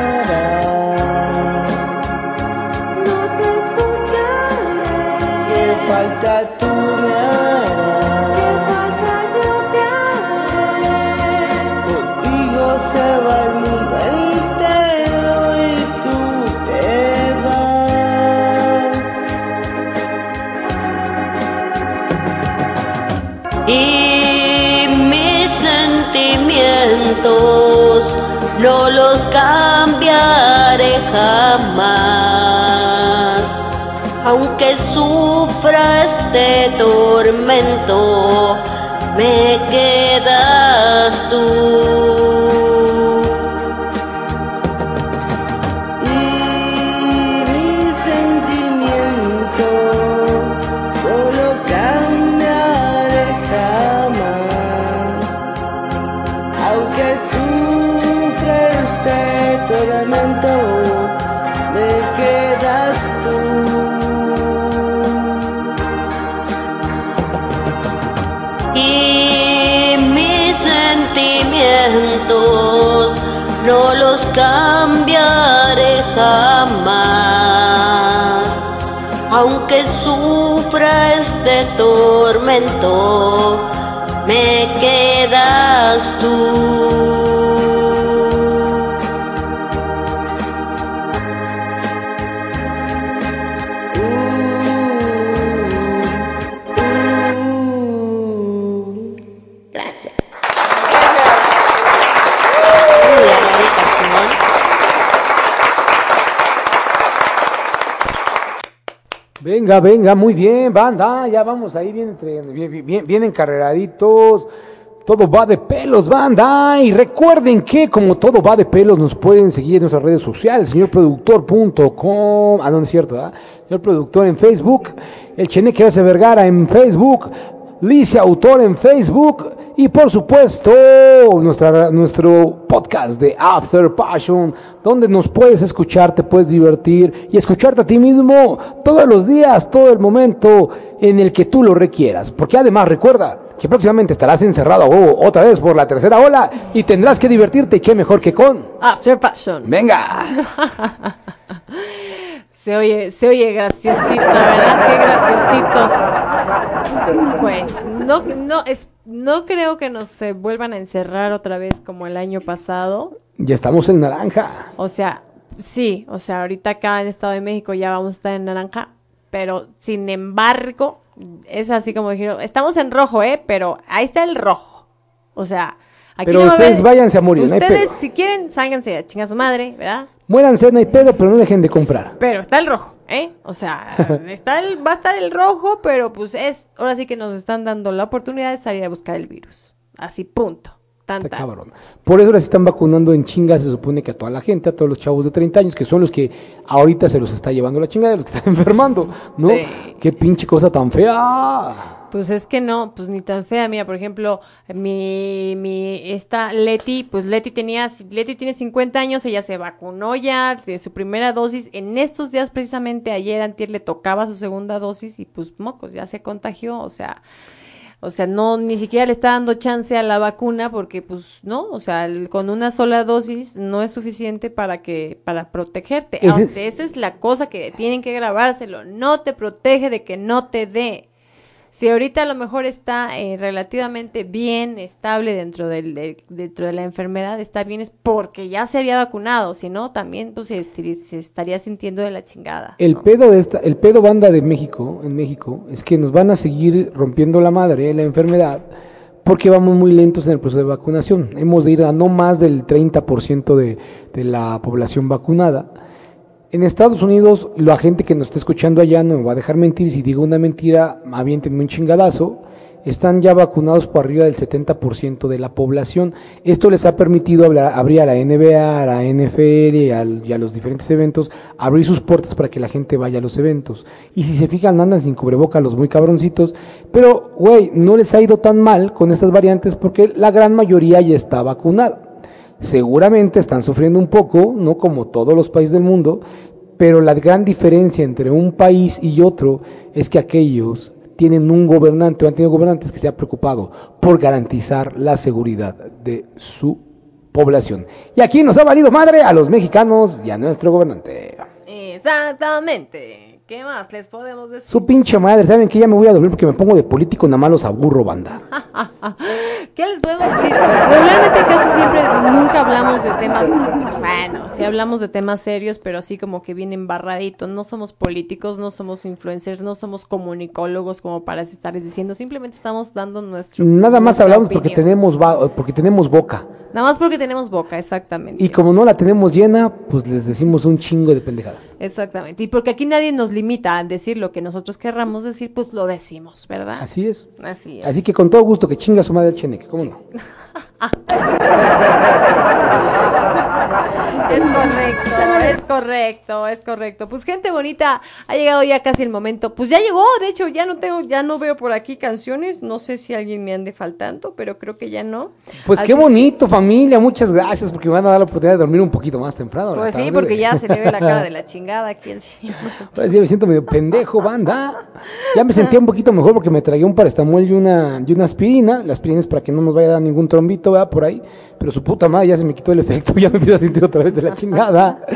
Y mis sentimientos no los cambiaré jamás. Aunque sufra este tormento, me quedas tú. Me quedas tú. Venga, venga, muy bien, banda, ya vamos ahí bien, bien. Todo va de pelos, banda. Y recuerden que como todo va de pelos, nos pueden seguir en nuestras redes sociales, señorproductor.com. Ah, no, es cierto. Señor Productor en Facebook, el Cheneque Vergara en Facebook, Lice Autor en Facebook y por supuesto nuestra, nuestro podcast de After Passion, donde nos puedes escuchar, te puedes divertir y escucharte a ti mismo todos los días, todo el momento en el que tú lo requieras. Porque además recuerda que próximamente estarás encerrado huevo otra vez por la tercera ola y tendrás que divertirte qué mejor que con... After Passion. Venga. Se oye, se oye graciosito, ¿verdad? Qué graciositos. Pues no, no, es, no creo que nos se vuelvan a encerrar otra vez como el año pasado. Ya estamos en naranja. O sea, sí, o sea, ahorita acá en Estado de México ya vamos a estar en naranja, pero sin embargo, es así como dijeron, estamos en rojo, ¿eh? Pero ahí está el rojo. O sea, aquí Pero no va a ustedes haber- váyanse a morir, no hay Ustedes, pedo. si quieren, sálganse a chingar a su madre, ¿verdad? Muéranse, no hay pedo, pero no dejen de comprar. Pero está el rojo, ¿eh? O sea, está el, va a estar el rojo, pero pues es, ahora sí que nos están dando la oportunidad de salir a buscar el virus. Así, punto. Tan, Está tan. cabrón. Por eso les están vacunando en chingas, se supone que a toda la gente, a todos los chavos de 30 años, que son los que ahorita se los está llevando la chingada, los que están enfermando, ¿no? Sí. Qué pinche cosa tan fea. Pues es que no, pues ni tan fea. Mira, por ejemplo, mi, mi, esta Leti, pues Leti tenía, Leti tiene 50 años, ella se vacunó ya de su primera dosis. En estos días, precisamente ayer, antier, le tocaba su segunda dosis y pues mocos, ya se contagió, o sea, o sea, no, ni siquiera le está dando chance a la vacuna porque pues no, o sea, el- con una sola dosis no es suficiente para que, para protegerte. Es- esa es la cosa que tienen que grabárselo, no te protege de que no te dé. Si ahorita a lo mejor está eh, relativamente bien, estable dentro, del, de- dentro de la enfermedad, está bien, es porque ya se había vacunado, si no, también pues, se, se estaría sintiendo de la chingada. El pedo de esta, el pedo banda de México, en México, es que nos van a seguir rompiendo la madre, la enfermedad, porque vamos muy lentos en el proceso de vacunación. Hemos de ir a no más del 30% de, de la población vacunada. En Estados Unidos, la gente que nos está escuchando allá no me va a dejar mentir. Si digo una mentira, aviéntenme un chingadazo. están ya vacunados por arriba del 70% de la población. Esto les ha permitido abrir a la NBA, a la NFL y, al- y a los diferentes eventos, abrir sus puertas para que la gente vaya a los eventos. Y si se fijan, andan sin cubreboca los muy cabroncitos, pero, güey, no les ha ido tan mal con estas variantes porque la gran mayoría ya está vacunada. Seguramente están sufriendo un poco, no como todos los países del mundo, pero la gran diferencia entre un país y otro es que aquellos tienen un gobernante o han tenido gobernantes que se ha preocupado por garantizar la seguridad de su población. Y aquí nos ha valido madre a los mexicanos y a nuestro gobernante. Exactamente. ¿Qué más les podemos decir? Su pinche madre, ¿saben que Ya me voy a dormir porque me pongo de político, nada más los aburro, banda. ¿Qué les podemos decir? Regularmente casi siempre nunca hablamos de temas, bueno, sí hablamos de temas serios, pero así como que vienen barraditos. No somos políticos, no somos influencers, no somos comunicólogos como para estar diciendo, simplemente estamos dando nuestro... Nada más hablamos porque tenemos, porque tenemos boca. Nada más porque tenemos boca, exactamente. Y como no la tenemos llena, pues les decimos un chingo de pendejadas. Exactamente. Y porque aquí nadie nos limita a decir lo que nosotros querramos decir, pues lo decimos, ¿verdad? Así es. Así es. Así que con todo gusto que chinga su madre el cheneque, ¿cómo no? Es correcto, es correcto, es correcto. Pues gente bonita, ha llegado ya casi el momento. Pues ya llegó, de hecho ya no tengo, ya no veo por aquí canciones. No sé si alguien me ande faltando, pero creo que ya no. Pues qué bonito, familia, muchas gracias porque me van a dar la oportunidad de dormir un poquito más temprano. Pues sí, tarde. porque ya se le ve la cara de la chingada aquí al señor. Ahora sí me siento medio pendejo, banda. Ya me sentía un poquito mejor porque me tragué un paracetamol y una, y una aspirina. La aspirina es para que no nos vaya a dar ningún trombito, ¿verdad? Por ahí. Pero su puta madre ya se me quitó el efecto, ya me empiezo a sentir otra vez de la chingada.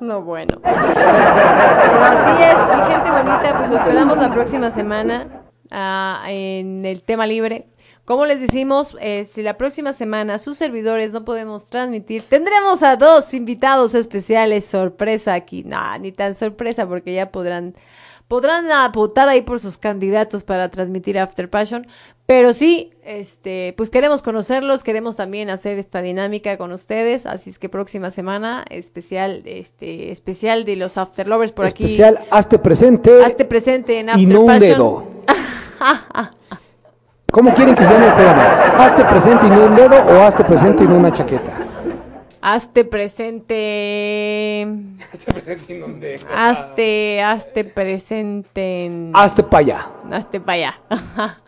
No, bueno. Pero así es, mi gente bonita, pues lo esperamos la próxima semana ah, en el tema libre. Como les decimos, eh, si la próxima semana sus servidores no podemos transmitir, tendremos a dos invitados especiales sorpresa aquí. No, ni tan sorpresa porque ya podrán podrán votar ahí por sus candidatos para transmitir After Passion, pero sí, este, pues queremos conocerlos, queremos también hacer esta dinámica con ustedes, así es que próxima semana especial, este, especial de los After Lovers por aquí. Especial, hazte presente Hazte presente en After y no un dedo. ¿Cómo quieren que se llame el programa? ¿Hazte presente y no un dedo o hazte presente y no una chaqueta? Hazte presente. Hazte, hazte presente. en- Hazte para allá. Hazte para allá.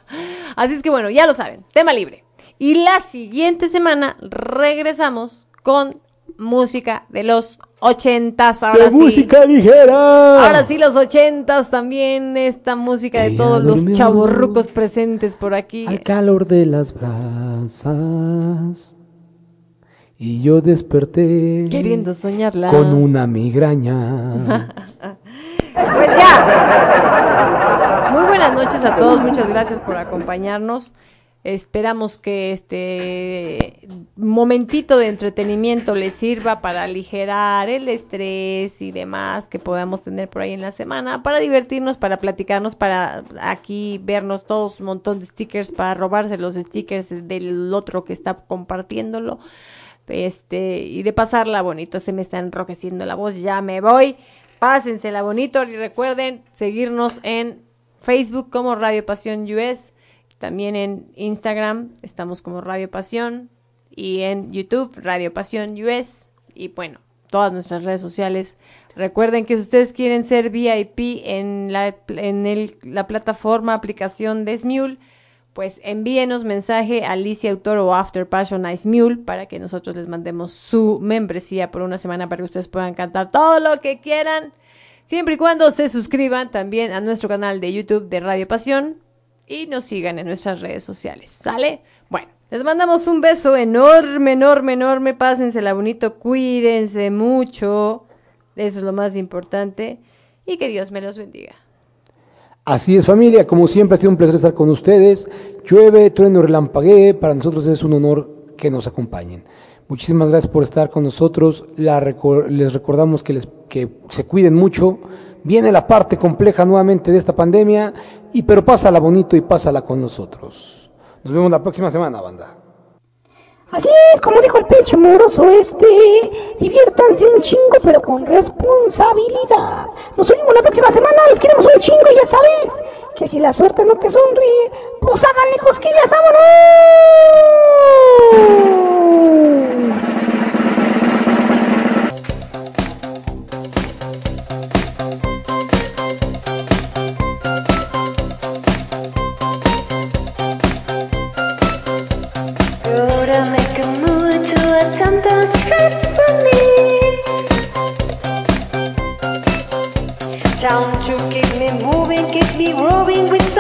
Así es que bueno, ya lo saben, tema libre. Y la siguiente semana regresamos con música de los ochentas. Ahora De sí. música ligera. Ahora sí, los ochentas también, esta música de Ella todos los chavorrucos presentes por aquí. Al calor de las brasas. Y yo desperté. Queriendo soñarla. Con una migraña. Pues ya. Muy buenas noches a todos, muchas gracias por acompañarnos. Esperamos que este momentito de entretenimiento les sirva para aligerar el estrés y demás que podamos tener por ahí en la semana, para divertirnos, para platicarnos, para aquí vernos todos un montón de stickers, para robarse los stickers del otro que está compartiéndolo. Este, y de pasarla bonito, se me está enrojeciendo la voz, ya me voy. Pásensela bonito y recuerden seguirnos en Facebook como Radio Pasión US, también en Instagram estamos como Radio Pasión y en YouTube Radio Pasión US y bueno, todas nuestras redes sociales. Recuerden que si ustedes quieren ser VIP en la, en el- la plataforma aplicación de Smule, pues envíenos mensaje a Alicia Autor o After Passion Ice Mule para que nosotros les mandemos su membresía por una semana para que ustedes puedan cantar todo lo que quieran. Siempre y cuando se suscriban también a nuestro canal de YouTube de Radio Pasión y nos sigan en nuestras redes sociales. ¿Sale? Bueno, les mandamos un beso enorme, enorme, enorme. Pásensela bonito, cuídense mucho. Eso es lo más importante. Y que Dios me los bendiga. Así es, familia. Como siempre, ha sido un placer estar con ustedes. Llueve, trueno, relampaguee. Para nosotros es un honor que nos acompañen. Muchísimas gracias por estar con nosotros. Les recordamos que, les, que se cuiden mucho. Viene la parte compleja nuevamente de esta pandemia, y pero pásala bonito y pásala con nosotros. Nos vemos la próxima semana, banda. Así es, como dijo el pinche moroso este, diviértanse un chingo pero con responsabilidad. Nos oímos la próxima semana, los queremos un chingo y ya sabes Que si la suerte no te sonríe, pues háganle cosquillas, vámonos. be roaring with